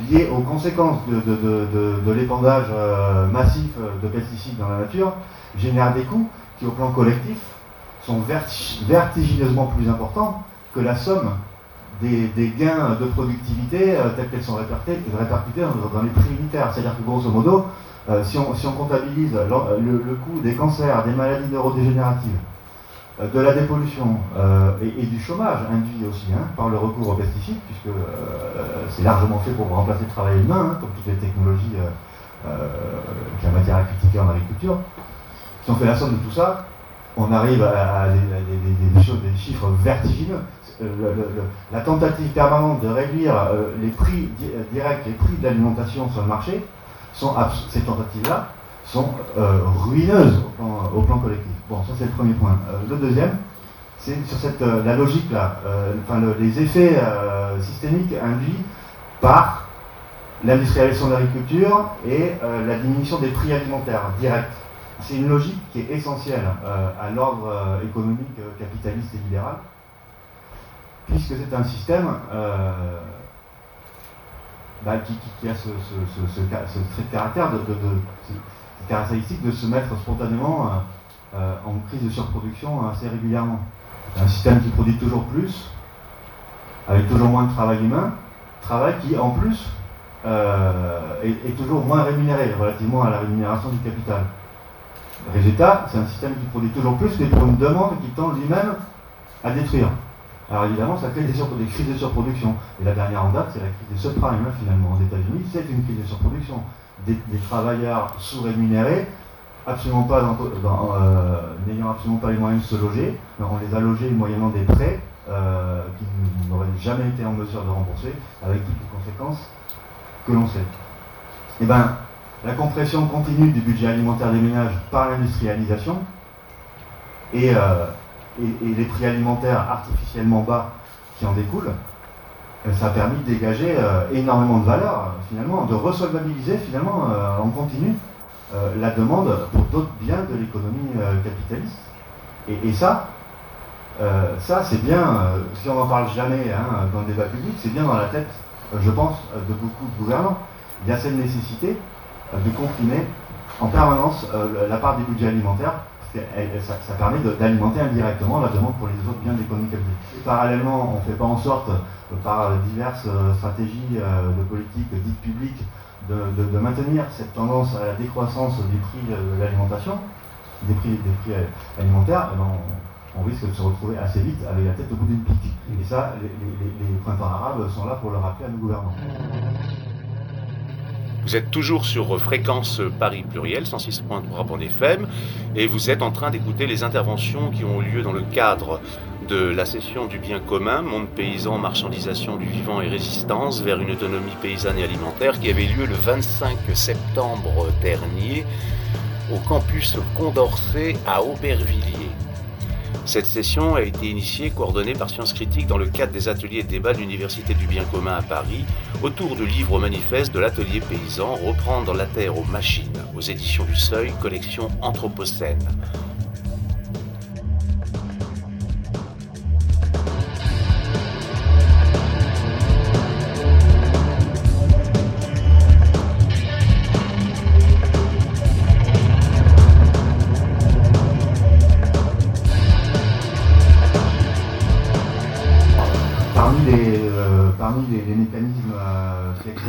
liées aux conséquences de, l'épandage euh, massif de pesticides dans la nature génèrent des coûts qui, au plan collectif, sont vertigineusement plus importants que la somme des, gains de productivité euh, tels qu'elles sont répercutées, dans, les prix unitaires. C'est-à-dire que, grosso modo, euh, si, on, comptabilise le, coût des cancers, des maladies neurodégénératives, euh, de la dépollution euh, et, du chômage induit aussi hein, par le recours aux pesticides, puisque euh, c'est largement fait pour remplacer le travail humain, hein, comme toutes les technologies qui a matière à critiquer en agriculture. Si on fait la somme de tout ça, on arrive à, des chiffres vertigineux. la tentative permanente de réduire les prix directs, les prix de l'alimentation sur le marché, sont, ces tentatives-là sont ruineuses au plan collectif. Bon, ça c'est le premier point. Euh, le deuxième, c'est sur cette, euh, la logique là, euh, enfin, les effets systémiques induits par l'industrialisation de l'agriculture et la diminution des prix alimentaires directs. c'est une logique qui est essentielle à l'ordre économique capitaliste et libéral, puisque c'est un système bah, qui, a ce, trait de caractère, de, cette caractéristique de se mettre spontanément en crise de surproduction assez régulièrement. Un système qui produit toujours plus, avec toujours moins de travail humain, travail qui en plus euh, est, toujours moins rémunéré relativement à la rémunération du capital. Résultat, c'est un système qui produit toujours plus, mais pour une demande qui tend lui-même à détruire. Alors évidemment, ça crée des, crises de surproduction. Et la dernière en date, c'est la crise des subprimes, hein, finalement, aux États-Unis. C'est une crise de surproduction. Des, travailleurs sous-rémunérés, absolument pas euh, n'ayant absolument pas les moyens de se loger. on les a logés moyennant des prêts euh, qui n'auraient jamais été en mesure de rembourser, avec toutes les conséquences que l'on sait. Eh bien, la compression continue du budget alimentaire des ménages par l'industrialisation et, euh, les prix alimentaires artificiellement bas qui en découlent, euh, ça a permis de dégager euh, énormément de valeur, finalement, de resolvabiliser finalement en continu la demande pour d'autres biens de l'économie capitaliste. Et, ça, ça c'est bien, si on n'en parle jamais hein, dans le débat public, c'est bien dans la tête je pense, de beaucoup de gouvernants. Il y a cette nécessité euh, de confiner en permanence euh, la part des budgets alimentaires, ça, permet d'alimenter indirectement la demande pour les autres biens d'économie Parallèlement, on ne fait pas en sorte, euh, par diverses stratégies de politique dites publiques, de, maintenir cette tendance à la décroissance du prix de l'alimentation, des prix, des alimentaires. Eh ben, on risque de se retrouver assez vite avec la tête au bout d'une pique. Et ça, les, printemps arabes sont là pour le rappeler à nos gouvernants. Vous êtes toujours sur Fréquence Paris Pluriel, 106.3 pour FM, et vous êtes en train d'écouter les interventions qui ont eu lieu dans le cadre de la session du bien commun, monde paysan, marchandisation du vivant et résistance vers une autonomie paysanne et alimentaire, qui avait lieu le 25 septembre dernier au campus Condorcet à Aubervilliers. Cette session a été initiée et coordonnée par Sciences Critiques dans le cadre des ateliers et débats de l'Université du Bien commun à Paris, autour du livre manifeste de l'atelier paysan Reprendre la terre aux machines, aux éditions du Seuil, collection Anthropocène.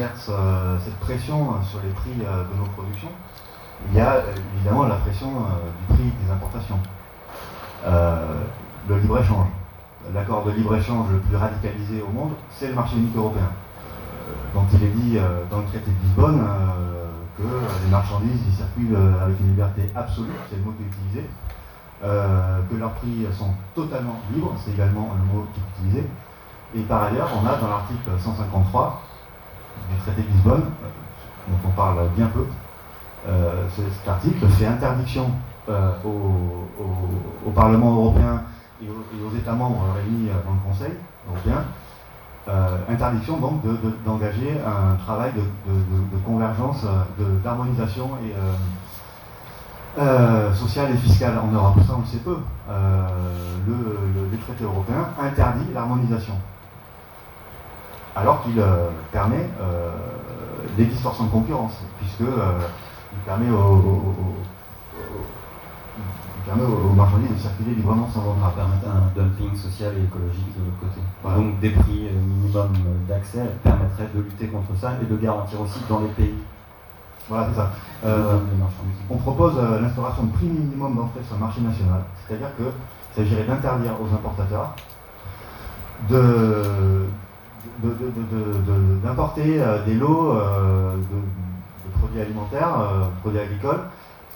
Euh, cette pression euh, sur les prix euh, de nos productions, il y a évidemment la pression du prix des importations. le libre-échange. L'accord de libre-échange le plus radicalisé au monde, c'est le marché unique européen. dont il est dit dans le traité de Lisbonne que les marchandises circulent avec une liberté absolue, c'est le mot qui est utilisé, que leurs prix sont totalement libres, c'est également le mot qui est utilisé. Et par ailleurs, on a dans l'article 153 du traité de Lisbonne, euh, dont on parle bien peu, euh, cet article fait interdiction euh, au, Parlement européen et aux, États membres réunis dans le Conseil européen, interdiction donc d'engager un travail de, convergence, d'harmonisation sociale et fiscale en Europe. Ça, on le sait peu. le traité européen interdit l'harmonisation alors qu'il euh, permet euh, des distorsions de concurrence, puisque euh, il permet aux, marchandises de circuler librement sans entrave. permettre un dumping social et écologique de l'autre côté. Donc des prix minimum d'accès permettraient de lutter contre ça et de garantir aussi dans les pays. Voilà, c'est ça. on propose l'instauration de prix minimum d'entrée sur le marché national, c'est-à-dire qu'il s'agirait d'interdire aux importateurs de, d'importer euh, des lots euh, de, produits alimentaires, euh, produits agricoles,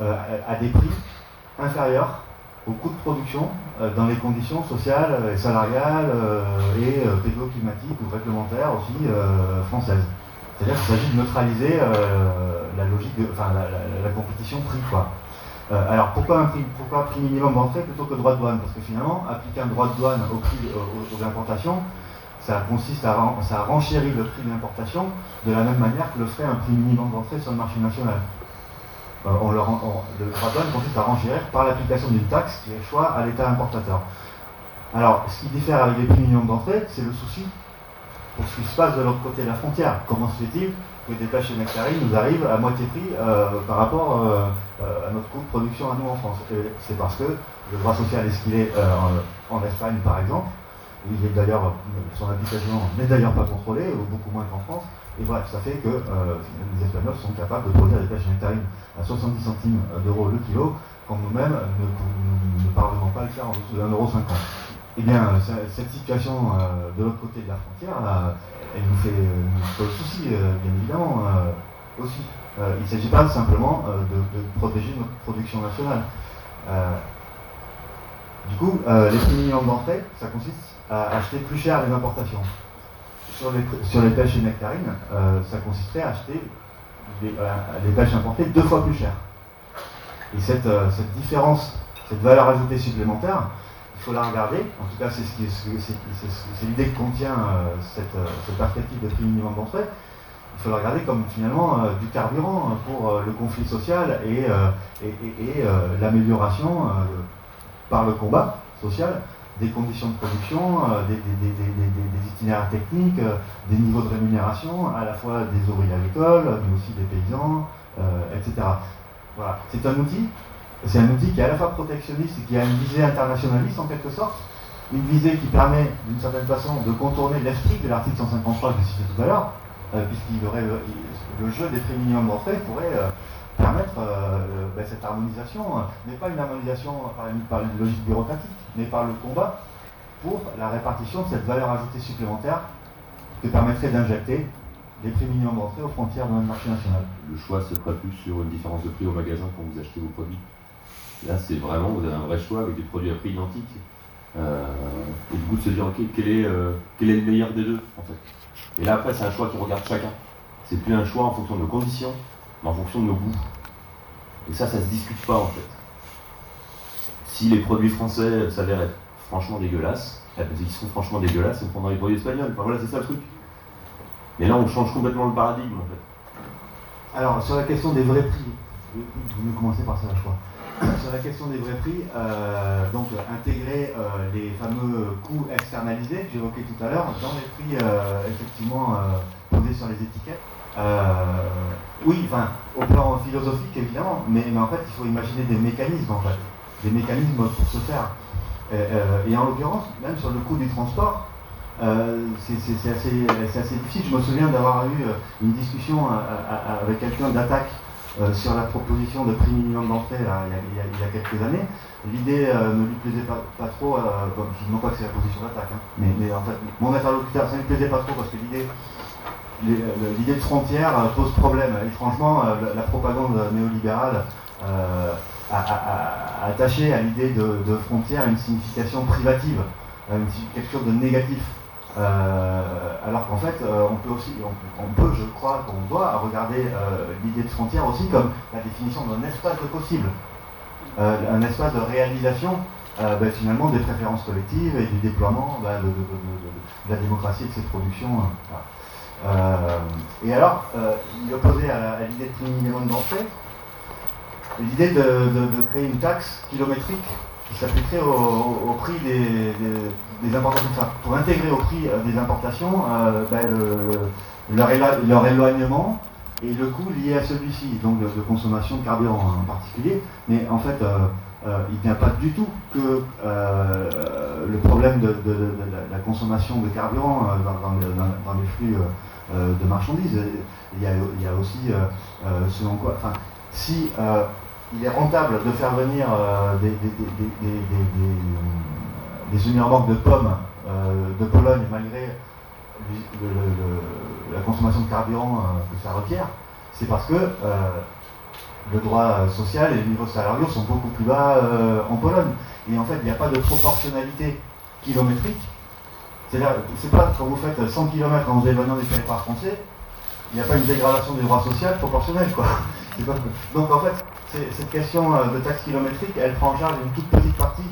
à des prix inférieurs au coût de production dans les conditions sociales et salariales et pédoclimatiques ou réglementaires aussi françaises. C'est-à-dire qu'il s'agit de neutraliser la logique, de, la, compétition prix quoi. alors pourquoi un prix, pourquoi prix minimum d'entrée plutôt que droit de douane? Parce que finalement, appliquer un droit de douane au prix aux importations, ça consiste à, ça renchérir le prix de de la même manière que le ferait un prix minimum d'entrée sur le marché national. on leur, le droit de douane consiste à renchérir par l'application d'une taxe qui est choix à l'État importateur. Alors, ce qui diffère avec les prix minimums d'entrée, c'est le souci pour ce qui se passe de l'autre côté de la frontière. Comment se fait-il que des pêches et nectarines nous arrivent à moitié prix euh, par rapport euh, euh, à notre coût de production à nous en France? C'est parce que le droit social est ce qu'il est en, Espagne, par exemple. Il est d'ailleurs, son application n'est d'ailleurs pas contrôlée, beaucoup moins qu'en France. Et bref, ça fait que les Espagnols sont capables de produire des pêches nectarines à 70 centimes d'euros le kilo, quand nous-mêmes ne, ne, parvenons pas à le faire en dessous de 1,50€. Eh bien, cette situation euh, de l'autre côté de la frontière, elle nous fait, nous souci, euh, bien évidemment, euh, aussi. il ne s'agit pas simplement de, protéger notre production nationale. Du coup, les prix minimums d'entrée, ça consiste à acheter plus cher les importations. Sur les, sur les pêches et nectarines, ça consisterait à acheter les, pêches importées deux fois plus cher. Et cette, cette différence, cette valeur ajoutée supplémentaire, il faut la regarder. En tout cas, c'est ce l'idée que contient euh, cette, euh, cette, perspective de prix minimum d'entrée. Il faut la regarder comme finalement euh, du carburant pour le conflit social et, et, l'amélioration par le combat social des conditions de production, des, des, itinéraires techniques, des niveaux de rémunération, à la fois des ouvriers agricoles, mais aussi des paysans, etc. Voilà. C'est un outil c'est un outil qui est à la fois protectionniste et qui a une visée internationaliste en quelque sorte, une visée qui permet d'une certaine façon de contourner l'esprit de l'article 153 que je citais tout à l'heure, euh, puisqu'il aurait le, jeu des prix minimums d'entrée pourrait euh, permettre euh, ben, cette harmonisation, mais pas une harmonisation par une, logique bureaucratique, mais par le combat pour la répartition de cette valeur ajoutée supplémentaire que permettrait d'injecter des prix minimums d'entrée aux frontières de notre marché national. Le choix se ferait plus sur une différence de prix au magasin quand vous achetez vos produits Là, c'est vraiment, vous avez un vrai choix avec des produits à prix identiques. Euh, et du coup, de se dire, ok, quel est, euh, quel est le meilleur des deux, en fait? Et là, après, c'est un choix qui regarde chacun. C'est plus un choix en fonction de conditions, en fonction de nos goûts. Et ça, ça se discute pas, en fait. Si les produits français s'avèrent être franchement dégueulasses, eh ben, ils sont franchement dégueulasses, on prendra les produits espagnols. Enfin, voilà, c'est ça le truc. Mais là, on change complètement le paradigme, en fait. Alors, sur la question des vrais prix, vous commencer par ça, je crois. sur la question des vrais prix, euh, donc intégrer euh, les fameux coûts externalisés que j'évoquais tout à l'heure dans les prix euh, effectivement posés sur les étiquettes. Oui, enfin, au plan philosophique évidemment, mais, en fait il faut imaginer des mécanismes en fait, des mécanismes pour ce faire. et en l'occurrence, même sur le coût du transport, c'est assez, assez, difficile. Je me souviens d'avoir eu une discussion avec quelqu'un d'attaque euh, sur la proposition de prix minimum d'entrée il, y a quelques années. L'idée euh, ne lui plaisait pas, trop, euh, non pas que c'est la position d'attaque, hein, mais, en fait, mon interlocuteur, ça ne lui plaisait pas trop parce que l'idée l'idée de frontière pose problème. Et franchement, la, propagande néolibérale a, attaché à l'idée de, de, frontière une signification privative, quelque chose de négatif. Euh, alors qu'en fait, euh, on peut aussi, on, peut, je crois qu'on doit regarder euh, l'idée de frontière aussi comme la définition d'un espace de possible, un espace de réalisation ben, finalement des préférences collectives et du déploiement ben, de, la démocratie et de ses productions. Et alors, il opposait à, l'idée de minimum d'entrée l'idée de, créer une taxe kilométrique qui s'appliquerait au, prix des, importations. pour intégrer au prix euh, des importations euh, ben, leur, éloignement et le coût lié à celui-ci, donc de, consommation de carburant en particulier. Mais en fait, euh, il n'y a pas du tout que le problème de, la consommation de carburant dans, les flux de marchandises. Il y a, aussi, selon quoi, enfin, si il est rentable de faire venir euh, des, des, des, de pommes euh, de Pologne malgré la consommation de carburant euh, que ça requiert, c'est parce que le droit social et le niveau salariaux sont beaucoup plus bas en Pologne. Et en fait, il n'y a pas de proportionnalité kilométrique. C'est-à-dire, c'est pas quand vous faites 100 km en vous éloignant des territoires français, il n'y a pas une dégradation du droit social proportionnelle, quoi. Donc en fait, cette question euh, de taxe kilométrique, elle prend en charge une toute petite partie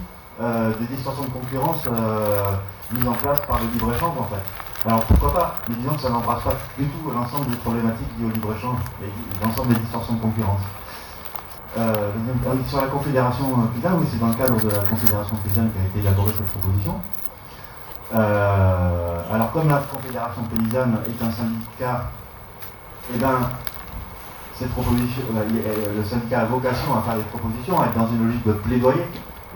euh, des distorsions de concurrence euh, mises en place par le libre-échange en fait. Alors pourquoi pas? Mais disons que ça n'embrasse pas du tout l'ensemble des problématiques liées au libre-échange et l'ensemble des distorsions de concurrence. Euh, sur la Confédération paysanne, oui, c'est dans le cadre de la Confédération paysanne qui a été élaborée cette proposition. Euh, alors, comme la Confédération paysanne est un syndicat, eh ben, cette proposition, le syndicat a vocation à faire des propositions, à être dans une logique de plaidoyer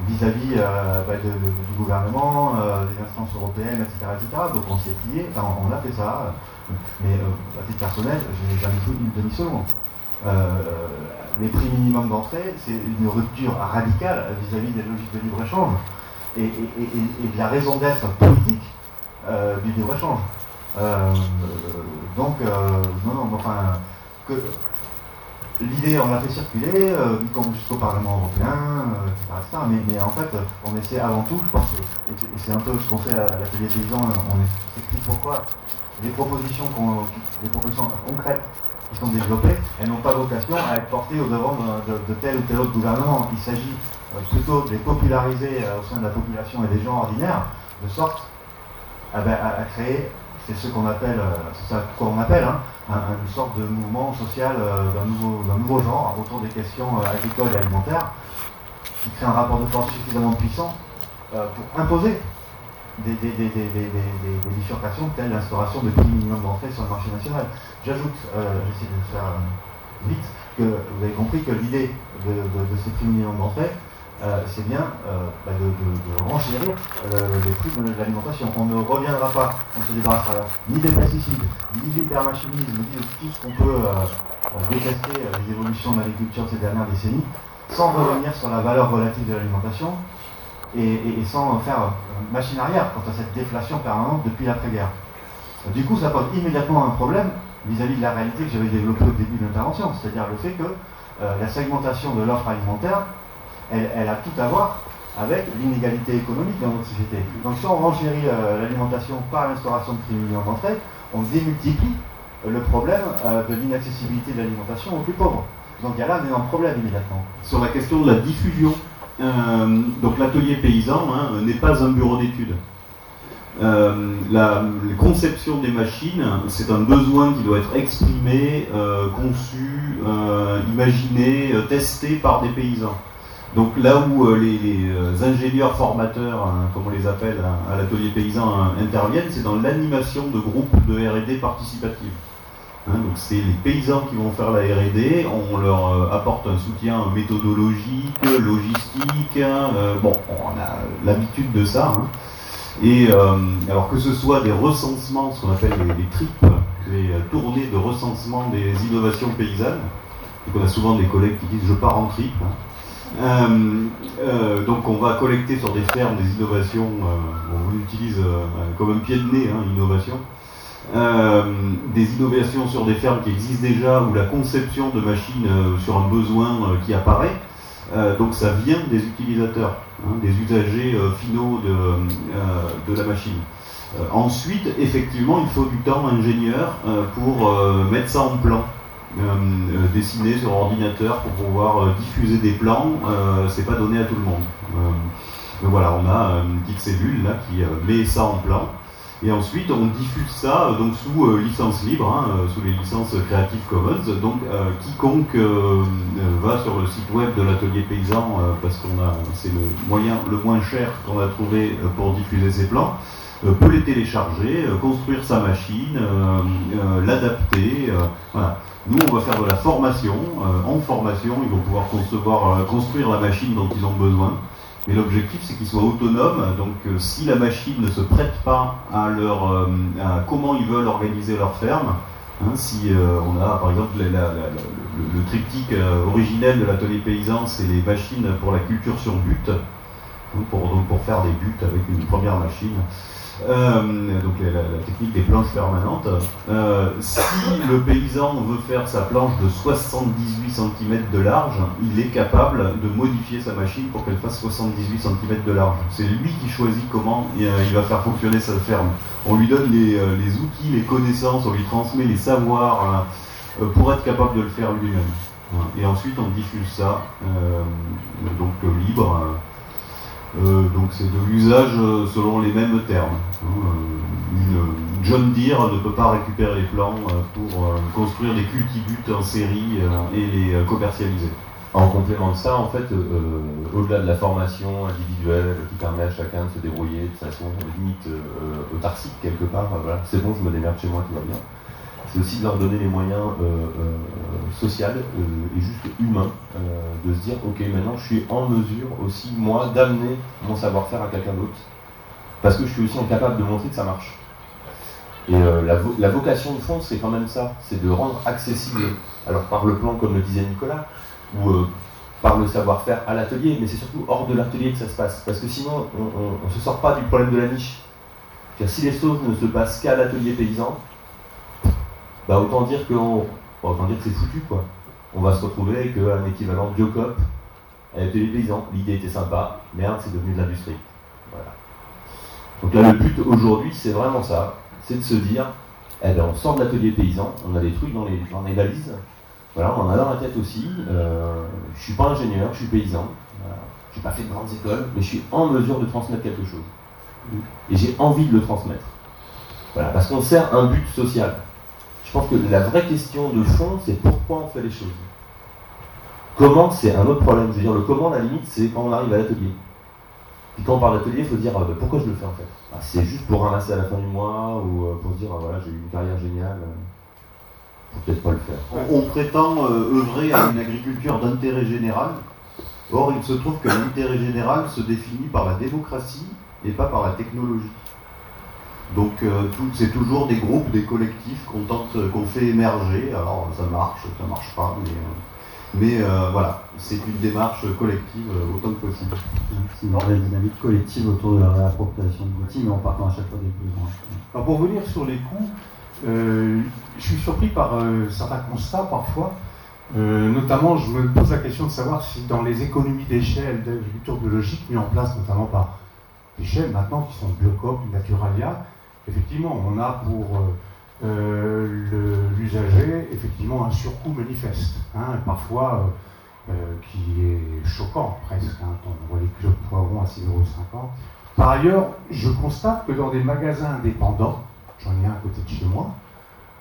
vis-à-vis euh, bah, du gouvernement, des instances européennes, etc., Donc on s'est plié, enfin on a fait ça, mais à titre personnel, je n'ai jamais pris une demi-seconde. Euh, les prix minimums d'entrée, c'est une rupture radicale vis-à-vis des logiques de libre-échange et, de la raison d'être politique euh, du libre-échange. Euh, donc, non, non, enfin, l'idée, on l'a fait circuler, jusqu'au Parlement européen, etc., Mais, mais, en fait, on essaie avant tout, je pense, et c'est un peu ce qu'on fait à l'atelier paysan, on explique pourquoi les propositions, les propositions concrètes qui sont développées, elles n'ont pas vocation à être portées au devant de, tel ou tel autre gouvernement. Il s'agit euh, plutôt de les populariser euh, au sein de la population et des gens ordinaires, de sorte à, ben, créer, c'est ce qu'on appelle, euh, c'est ça qu'on appelle, hein, une sorte de mouvement social d'un nouveau, nouveau, genre autour des questions agricoles et alimentaires, qui crée un rapport de force suffisamment puissant pour imposer des, bifurcations telles l'instauration de prix minimum d'entrée sur le marché national. J'ajoute, euh, j'essaie de faire euh, vite, que vous avez compris que l'idée de, ces prix minimum d'entrée, euh, c'est bien bah, de, de, renchérir les prix de l'alimentation. On ne reviendra pas, on se débarrassera ni des pesticides, ni de l'hypermachinisme, ni de tout ce qu'on peut détester les évolutions de l'agriculture ces dernières décennies, sans revenir sur la valeur relative de l'alimentation, et, sans faire machine arrière quant à cette déflation permanente depuis l'après-guerre. Du coup, ça pose immédiatement un problème vis-à-vis de la réalité que j'avais développée au début de l'intervention, c'est-à-dire le fait que euh, la segmentation de l'offre alimentaire, elle, a tout à voir avec l'inégalité économique dans notre société. Donc si on renchérit euh, l'alimentation par l'instauration de prix minimum d'entrée, on démultiplie le problème euh, de l'inaccessibilité de l'alimentation aux plus pauvres. Donc il y a là un énorme problème immédiatement. Sur la question de la diffusion euh, donc l'atelier paysan hein, n'est pas un bureau d'études. Euh, la, conception des machines, c'est un besoin qui doit être exprimé, euh, conçu, imaginé, testé par des paysans. Donc là où les, ingénieurs formateurs, hein, comme on les appelle à, l'atelier paysan, interviennent, c'est dans l'animation de groupes de R&D participatifs. Hein, donc c'est les paysans qui vont faire la R&D, on leur euh, apporte un soutien méthodologique, logistique. Hein, euh, bon, on a l'habitude de ça. Hein. Et euh, alors que ce soit des recensements, ce qu'on appelle les, tripes, les tournées de recensement des innovations paysannes. Donc on a souvent des collègues qui disent je pars en trip. donc on va collecter sur des fermes des innovations, on utilise comme un pied de nez, innovation. Euh, des innovations sur des fermes qui existent déjà ou la conception de machines euh, sur un besoin euh, qui apparaît. donc ça vient des utilisateurs, hein, des usagers finaux de, la machine. ensuite, effectivement, il faut du temps ingénieur pour mettre ça en plan. dessiner sur ordinateur pour pouvoir diffuser des plans, c'est pas donné à tout le monde. voilà, on a une petite cellule là qui met ça en plan. Et ensuite, on diffuse ça euh, donc sous euh, licence libre, hein, euh, sous les licences Creative Commons. Donc, quiconque va sur le site web de l'atelier paysan, parce qu'on a, c'est le moyen le moins cher qu'on a trouvé pour diffuser ces plans, peut les télécharger, construire sa machine, l'adapter. voilà. Nous, on va faire de la formation. en formation, ils vont pouvoir concevoir, construire la machine dont ils ont besoin. Mais l'objectif, c'est qu'ils soient autonomes. Donc, euh, si la machine ne se prête pas à leur, euh, à comment ils veulent organiser leur ferme, hein, si euh, on a, par exemple, le, triptyque originel de l'atelier paysan, c'est les machines pour la culture sur but, pour, donc pour faire des buts avec une première machine. Euh, donc la, technique des planches permanentes. Euh, si le paysan veut faire sa planche de 78 cm de large, il est capable de modifier sa machine pour qu'elle fasse 78 cm de large. C'est lui qui choisit comment il va faire fonctionner sa ferme. On lui donne les, euh, les outils, les connaissances, on lui transmet les savoirs pour être capable de le faire lui-même. Et ensuite on diffuse ça, donc libre euh, donc c'est de l'usage euh, selon les mêmes termes. Hein, euh, une, John Deere ne peut pas récupérer les plans pour construire des cultibutes en série et les commercialiser. En complément de ça, en fait, au-delà de la formation individuelle qui permet à chacun de se débrouiller de façon limite autarcique quelque part, voilà, c'est bon, je me démerde chez moi, tout va bien c'est aussi de leur donner les moyens euh, euh, sociaux euh, et juste humains de se dire ok maintenant je suis en mesure aussi moi d'amener mon savoir-faire à quelqu'un d'autre parce que je suis aussi incapable de montrer que ça marche. Et la, vocation de fond c'est quand même ça, c'est de rendre accessible, alors par le plan comme le disait Nicolas, ou par le savoir-faire à l'atelier, mais c'est surtout hors de l'atelier que ça se passe, parce que sinon on ne se sort pas du problème de la niche. Si les choses ne se passent qu'à l'atelier paysan, bah autant dire que autant dire que c'est foutu quoi. On va se retrouver avec euh, un équivalent Biocop avec les paysans. L'idée était sympa, merde, c'est devenu de l'industrie. Voilà. Donc là, le but aujourd'hui, c'est vraiment ça, c'est de se dire, eh ben, on sort de l'atelier paysan, on a des trucs dans les, dans les valises, voilà, on en a dans la tête aussi. Euh, je suis pas ingénieur, je suis paysan. Je n'ai pas fait de grandes écoles, mais je suis en mesure de transmettre quelque chose. Et j'ai envie de le transmettre. Voilà, parce qu'on sert un but social. Je pense que la vraie question de fond, c'est pourquoi on fait les choses. Comment, c'est un autre problème. Je veux dire, le comment, la limite, c'est quand on arrive à l'atelier. Puis quand on parle d'atelier, il faut dire euh, bah, pourquoi je le fais en fait? Ah, c'est juste pour ramasser à la fin du mois ou euh, pour se dire ah, voilà, j'ai eu une carrière géniale. Faut peut-être pas le faire. On, prétend œuvrer à une agriculture d'intérêt général. Or, il se trouve que l'intérêt général se définit par la démocratie et pas par la technologie. Donc euh, c'est toujours des groupes, des collectifs qu'on tente, qu'on fait émerger. Alors ça marche, ça marche pas, mais, euh, euh, voilà, c'est une démarche collective autant que possible. C'est une vraie dynamique collective autour de la réappropriation de l'outil, mais en partant à chaque fois des besoins. Alors pour revenir sur les coûts, je suis surpris par certains constats parfois. notamment, je me pose la question de savoir si dans les économies d'échelle d'agriculture biologique mises en place notamment par des chaînes maintenant qui sont Biocop, Naturalia, effectivement, on a pour euh, euh, l'usager effectivement un surcoût manifeste, hein, parfois euh, qui est choquant presque. Hein, on voit les de poivrons à 6,50 euros. Par ailleurs, je constate que dans des magasins indépendants, j'en ai un à côté de chez moi,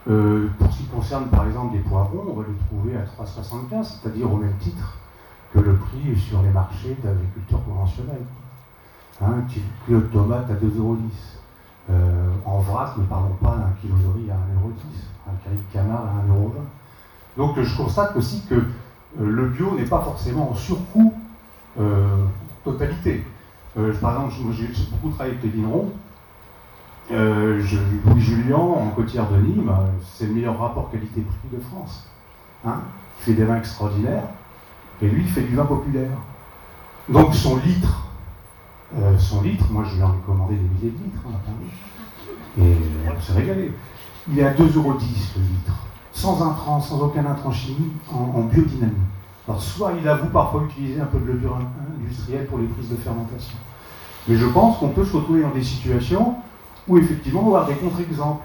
pour ce qui concerne par exemple des poivrons, on va les trouver à 3,75, c'est-à-dire au même titre que le prix sur les marchés d'agriculture conventionnelle. Un kilo de tomates à 2,10 euros. Euh, en vrac, ne parlons pas d'un kilo de riz à 1,10€, un carré de canard à 1,20€. Donc je constate aussi que euh, le bio n'est pas forcément en surcoût euh, totalité. par exemple, j'ai beaucoup travaillé avec les vignerons. Louis Julien, en côtière de Nîmes, c'est le meilleur rapport qualité-prix de France. Hein il fait des vins extraordinaires, et lui, il fait du vin populaire. Donc son litre euh, son litre, moi je lui ai commandé des milliers de litres, hein, et on s'est régalé. Il est à 2,10€ le litre, sans intrants, sans aucun intrant chimique, en, biodynamie. Alors soit il avoue parfois utiliser un peu de levure industrielle pour les prises de fermentation. Mais je pense qu'on peut se retrouver dans des situations où effectivement on va avoir des contre-exemples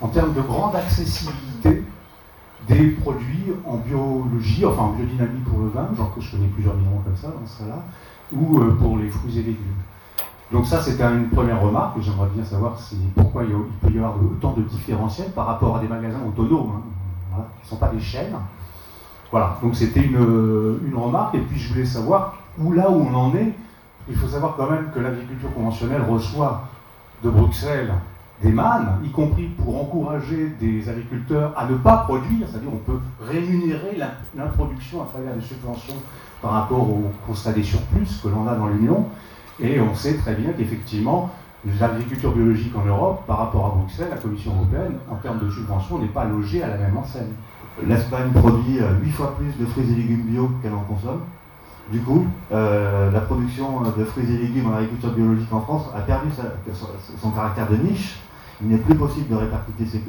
en termes de grande accessibilité des produits en biologie, enfin en biodynamie pour le vin, genre que je connais plusieurs millions comme ça dans ce cas-là, ou euh, pour les fruits et légumes. Donc ça, c'était une première remarque, j'aimerais bien savoir pourquoi il, peut y avoir autant de différentiels par rapport à des magasins autonomes, hein, qui ne sont pas des chaînes. Voilà, donc c'était une, une, remarque, et puis je voulais savoir où là où on en est, il faut savoir quand même que l'agriculture conventionnelle reçoit de Bruxelles des mannes, y compris pour encourager des agriculteurs à ne pas produire, c'est-à-dire on peut rémunérer l'introduction à travers des subventions par rapport au constat des surplus que l'on a dans l'Union. Et on sait très bien qu'effectivement, l'agriculture biologique en Europe, par rapport à Bruxelles, la Commission européenne, en termes de subventions, n'est pas logée à la même enseigne. L'Espagne produit 8 euh, fois plus de fruits et légumes bio qu'elle en consomme. Du coup, euh, la production de fruits et légumes en agriculture biologique en France a perdu son caractère de niche. Il n'est plus possible de répartir ces,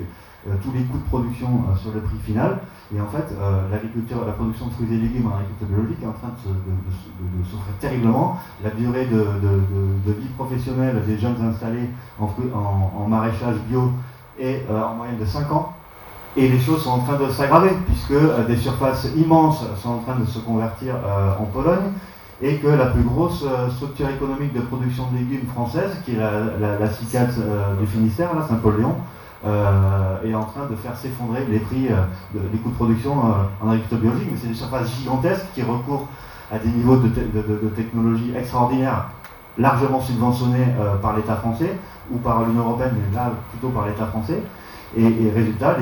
tous les coûts de production euh, sur le prix final. Et en fait, euh, l'agriculture, la production de fruits et légumes en agriculture biologique est en train de, souffrir terriblement. La durée de, vie professionnelle des jeunes installés en, maraîchage bio est en moyenne de 5 ans. Et les choses sont en train de s'aggraver, puisque des surfaces immenses sont en train de se convertir en Pologne, et que la plus grosse structure économique de production de légumes française, qui est la, la, CICAT du Finistère, Saint-Paul-Léon, est en train de faire s'effondrer les prix des coûts de production en agriculture biologique, mais c'est des surfaces gigantesques qui recourent à des niveaux de, technologie extraordinaires, largement subventionnés par l'État français ou par l'Union européenne, mais là plutôt par l'État français. Et, résultat,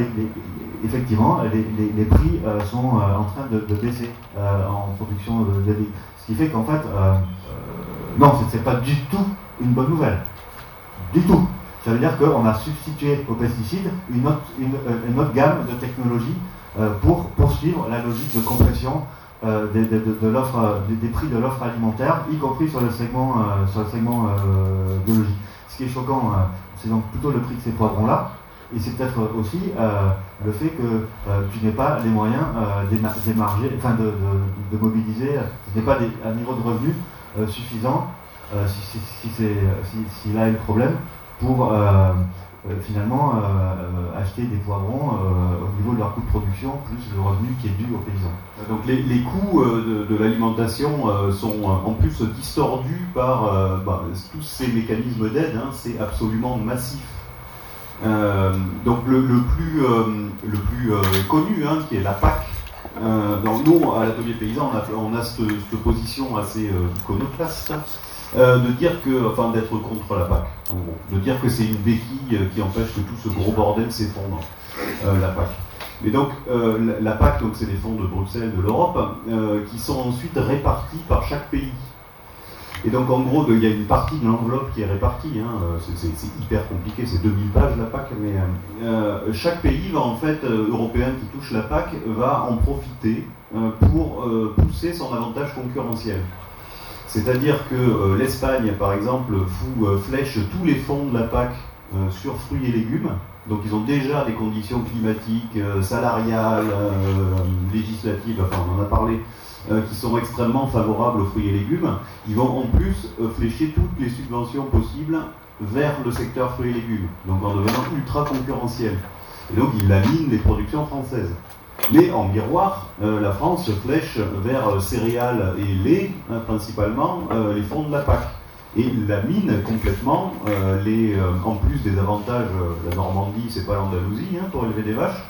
effectivement, les, prix euh, sont euh, en train de, baisser euh, en production de lait. Ce qui fait qu'en fait, non, ce n'est pas du tout une bonne nouvelle. Du tout. Ça veut dire qu'on a substitué aux pesticides une autre, une, autre gamme de technologies pour poursuivre la logique de compression des, des, prix de l'offre alimentaire, y compris sur le segment, sur segment biologique. Ce qui est choquant, c'est donc plutôt le prix de ces poivrons-là, et c'est peut-être aussi euh, le fait que euh, tu n'aies pas les moyens euh, enfin de, mobiliser, tu n'es pas un niveau de revenu suffisant si, là est le problème pour finalement acheter des poivrons au niveau de leur coût de production plus le revenu qui est dû aux paysans. Donc les, coûts de, l'alimentation sont en plus distordus par bah, tous ces mécanismes d'aide, hein, c'est absolument massif. Euh, donc le, plus, euh, le plus euh, connu, hein, qui est la PAC. nous, à l'atelier paysan, on a, on a cette, position assez iconoclaste de dire que, enfin, d'être contre la PAC, de dire que c'est une béquille qui empêche que tout ce gros bordel s'effondre, la PAC. Mais donc la, PAC, donc c'est les fonds de Bruxelles, de l'Europe, qui sont ensuite répartis par chaque pays. Et donc en gros, il y a une partie de l'enveloppe qui est répartie. Hein, euh, c'est hyper compliqué, c'est 2000 pages la PAC, mais euh, euh, chaque pays va en fait européen qui touche la PAC va en profiter pour pousser son avantage concurrentiel. C'est-à-dire que l'Espagne, par exemple, flèche tous les fonds de la PAC sur fruits et légumes. Donc ils ont déjà des conditions climatiques, salariales, législatives, enfin on en a parlé, euh, qui sont extrêmement favorables aux fruits et légumes, ils vont en plus euh, flécher toutes les subventions possibles vers le secteur fruits et légumes, donc en devenant ultra concurrentiel. Et donc ils laminent les productions françaises. Mais en miroir, euh, la France flèche vers céréales et lait, hein, principalement, les fonds de la PAC. Et lamine complètement, les, en plus des avantages, la Normandie, c'est pas l'Andalousie hein, pour élever des vaches,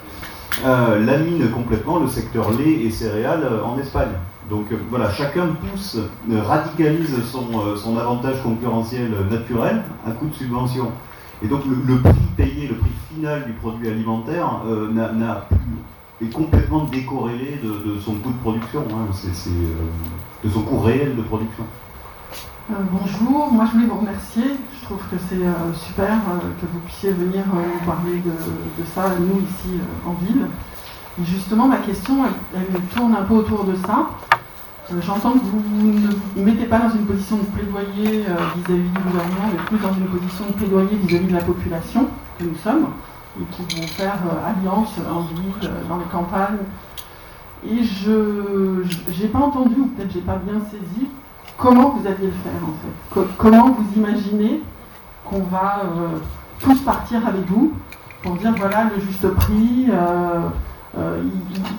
euh, lamine complètement le secteur lait et céréales euh, en Espagne. Donc euh, voilà, chacun pousse, radicalise son, son, avantage concurrentiel naturel à coup de subvention. Et donc le, prix payé, le prix final du produit alimentaire n'a est complètement décorrélé de, son coût de production, hein. c'est, de son coût réel de production. Euh, bonjour, moi je voulais vous remercier. Je trouve que c'est euh, super euh, que vous puissiez venir nous parler de, ça, nous ici en ville. Justement, ma question, elle, tourne un peu autour de ça. J'entends que vous ne vous mettez pas dans une position de plaidoyer vis-à-vis du gouvernement, mais plus dans une position de plaidoyer vis-à-vis de la population que nous sommes, et qui vont faire alliance en ville, dans les campagnes. Et je n'ai pas entendu, ou peut-être j'ai pas bien saisi, comment vous alliez le faire en fait Comment vous imaginez qu'on va euh, tous partir avec vous pour dire voilà le juste prix, euh, euh,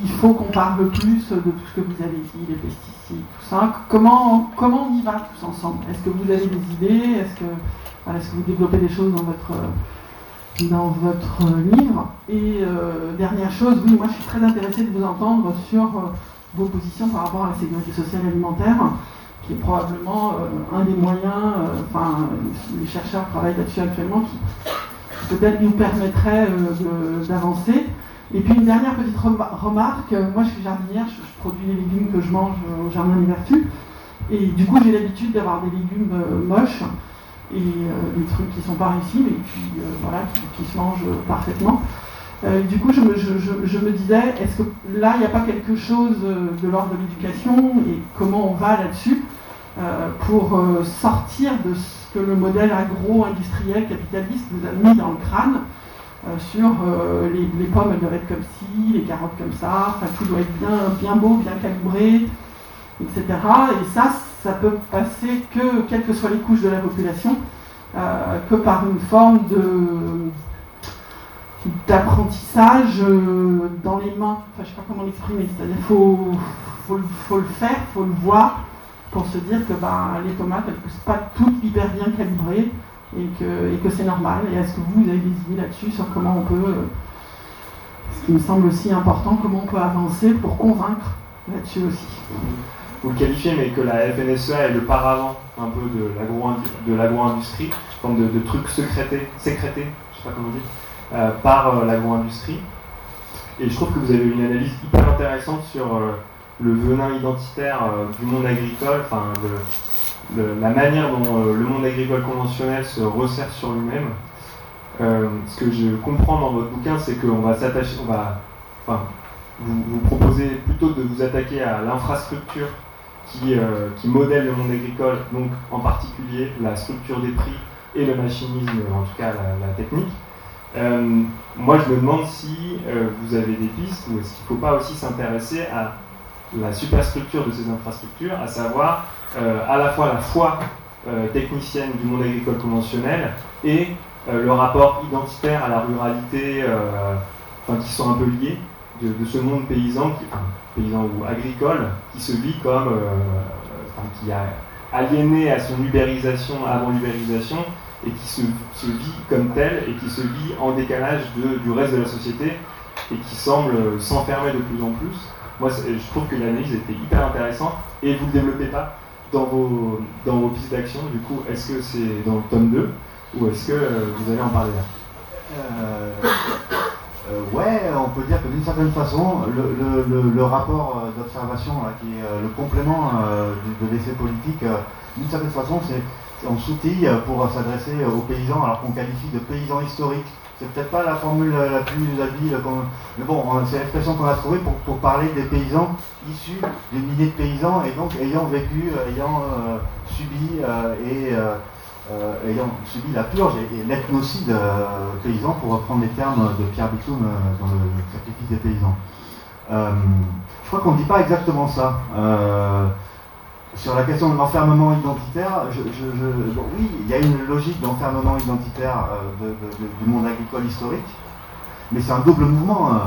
il, faut qu'on parle plus de tout ce que vous avez dit, les pesticides, tout ça. Comment, comment on y va tous ensemble? Est-ce que vous avez des idées? Est-ce que, que vous développez des choses dans votre dans votre livre. Et dernière chose, oui, moi je suis très intéressée de vous entendre sur vos positions par rapport à la sécurité sociale alimentaire qui est probablement euh, un des moyens, euh, enfin les chercheurs travaillent là-dessus actuellement, qui peut-être nous permettrait euh, d'avancer. Et puis une dernière petite remarque, moi je suis jardinière, je, produis les légumes que je mange au Jardin des Vertus, et du coup j'ai l'habitude d'avoir des légumes moches et des trucs qui sont pas réussis, mais qui, voilà, qui, se mangent parfaitement. du coup, je me, disais, est-ce que là, il n'y a pas quelque chose de l'ordre de l'éducation et comment on va là-dessus euh, pour euh, sortir de ce que le modèle agro-industriel capitaliste nous a mis dans le crâne euh, sur les, pommes elles doivent être comme ci, les carottes comme ça, tout doit être bien beau, bien calibré, etc. Et ça, ça peut passer que, quelles que soient les couches de la population, que par une forme d'apprentissage dans les mains. Enfin, je ne sais pas comment l'exprimer. C'est-à-dire, faut, le faire, il faut le voir, pour se dire que bah, les tomates, elles ne poussent pas toutes hyper bien calibrées. et que, c'est normal. Et est-ce que vous, avez des idées là-dessus sur comment on peut, ce qui me semble aussi important, comment on peut avancer pour convaincre là-dessus aussi? Vous le qualifiez, mais que la FNSEA est le paravent un peu de l'agro-industrie, forme de, trucs sécrétés, sécrétés, je sais pas comment on dit, par l'agro-industrie. Et je trouve que vous avez une analyse hyper intéressante sur le venin identitaire du monde agricole, enfin la manière dont euh, le monde agricole conventionnel se resserre sur lui-même. Euh, ce que je comprends dans votre bouquin, c'est qu'on va s'attacher, on va, enfin, vous, vous, proposez plutôt de vous attaquer à l'infrastructure qui, euh, qui, modèle le monde agricole, donc en particulier la structure des prix et le machinisme, en tout cas la, technique. Euh, moi, je me demande si euh, vous avez des pistes ou est-ce qu'il ne faut pas aussi s'intéresser à la superstructure de ces infrastructures, à savoir à la fois la foi technicienne du monde agricole conventionnel et le rapport identitaire à la ruralité, enfin, qui sont un peu liés, de, ce monde paysan, paysan ou agricole, qui se vit comme, enfin, qui a aliéné à son ubérisation avant l'ubérisation et qui se, vit comme tel et qui se vit en décalage du reste de la société et qui semble s'enfermer de plus en plus. Moi, je trouve que l'analyse était hyper intéressante et vous ne le développez pas dans vos, dans vos pistes d'action. Du coup, est-ce que c'est dans le tome 2 ou est-ce que euh, vous allez en parler là? Euh, euh, Ouais, on peut dire que d'une certaine façon, le, rapport d'observation, qui est le complément de, l'essai politique, d'une certaine façon, c'est on s'outille pour s'adresser aux paysans, alors qu'on qualifie de paysans historiques. C'est peut-être pas la formule la plus habile, mais bon, c'est l'expression qu'on a trouvée pour, parler des paysans issus des milliers de paysans et donc ayant vécu, euh, ayant euh, subi euh, et ayant subi la purge et, l'ethnocide paysan, pour reprendre les termes de Pierre Bitoum dans le sacrifice des paysans. je crois qu'on ne dit pas exactement ça sur la question de l'enfermement identitaire, oui, il y a une logique d'enfermement identitaire euh, du monde agricole historique, mais c'est un double mouvement. Euh.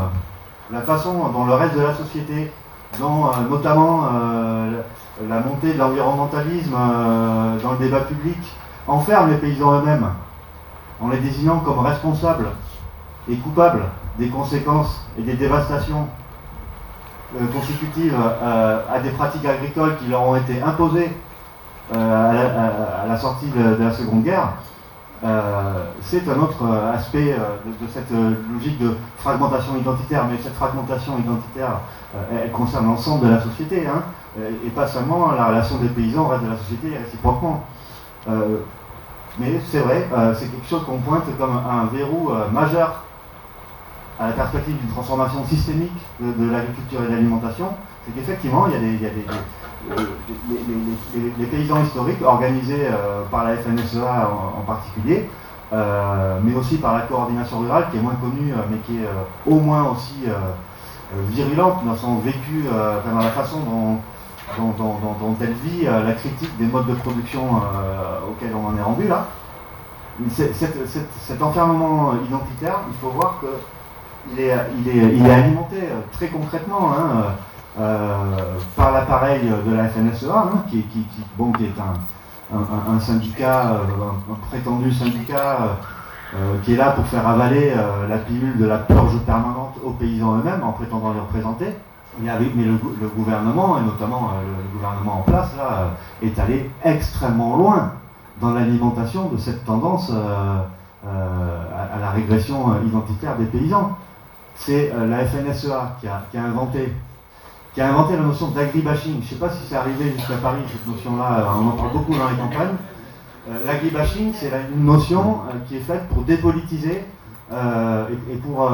la façon dont le reste de la société, dont euh, notamment la montée de l'environnementalisme dans le débat public, enferme les paysans eux-mêmes, en les désignant comme responsables et coupables des conséquences et des dévastations euh, consécutives euh, à des pratiques agricoles qui leur ont été imposées euh, à la, sortie de, la Seconde Guerre, c'est un autre aspect de, cette logique de fragmentation identitaire. Mais cette fragmentation identitaire, elle concerne l'ensemble de la société, hein, et pas seulement la relation des paysans au reste de la société réciproquement. Mais c'est vrai, c'est quelque chose qu'on pointe comme un verrou majeur à la perspective d'une transformation systémique de, l'agriculture et de l'alimentation, c'est qu'effectivement, il y a des, les, paysans historiques organisés euh, par la FNSEA en, particulier, euh, mais aussi par la coordination rurale qui est moins connue, euh, mais qui est au moins aussi virulente dans son vécu, dans la façon dont, dont, elle vit la critique des modes de production auxquels on en est rendu là. cet enfermement identitaire, il faut voir que il est, il est, alimenté euh, très concrètement hein, euh, euh, par l'appareil de la FNSEA, hein, qui, qui, bon, qui, est un, syndicat, un, prétendu syndicat qui est là pour faire avaler la pilule de la purge permanente aux paysans eux-mêmes en prétendant les représenter. Mais, le, gouvernement, et notamment le, gouvernement en place, là, est allé extrêmement loin dans l'alimentation de cette tendance à, la régression identitaire des paysans c'est euh, la FNSEA qui a, inventé qui a inventé la notion d'agribashing. Je ne sais pas si c'est arrivé jusqu'à Paris, cette notion-là, euh, on en parle beaucoup dans les campagnes. Euh, l'agribashing, c'est une notion qui est faite pour dépolitiser et, pour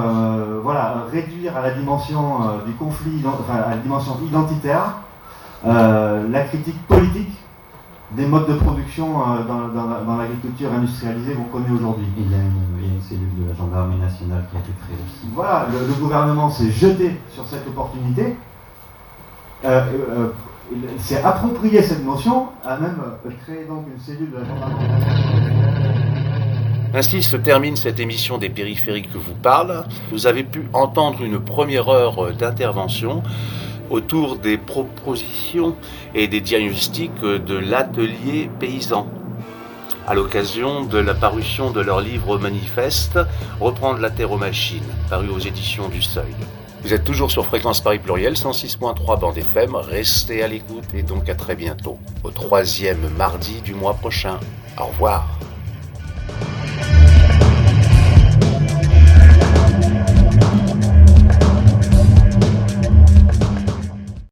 voilà, réduire à la dimension du conflit, enfin, à la dimension identitaire, la critique politique des modes de production euh, dans, l'agriculture industrialisée qu'on connaît aujourd'hui. Il y a une, cellule de la gendarmerie nationale qui a été créée aussi. Voilà, le, gouvernement s'est jeté sur cette opportunité, euh, euh, s'est approprié cette notion, a même créé donc une cellule de la gendarmerie nationale. Ainsi se termine cette émission des périphériques que vous parle. Vous avez pu entendre une première heure d'intervention autour des propositions et des diagnostics de l'atelier paysan. à l'occasion de la parution de leur livre manifeste Reprendre la terre aux machines, paru aux éditions du Seuil. Vous êtes toujours sur Fréquence Paris Pluriel, 106.3 bande FM. Restez à l'écoute et donc à très bientôt, au troisième mardi du mois prochain. Au revoir. Thank you.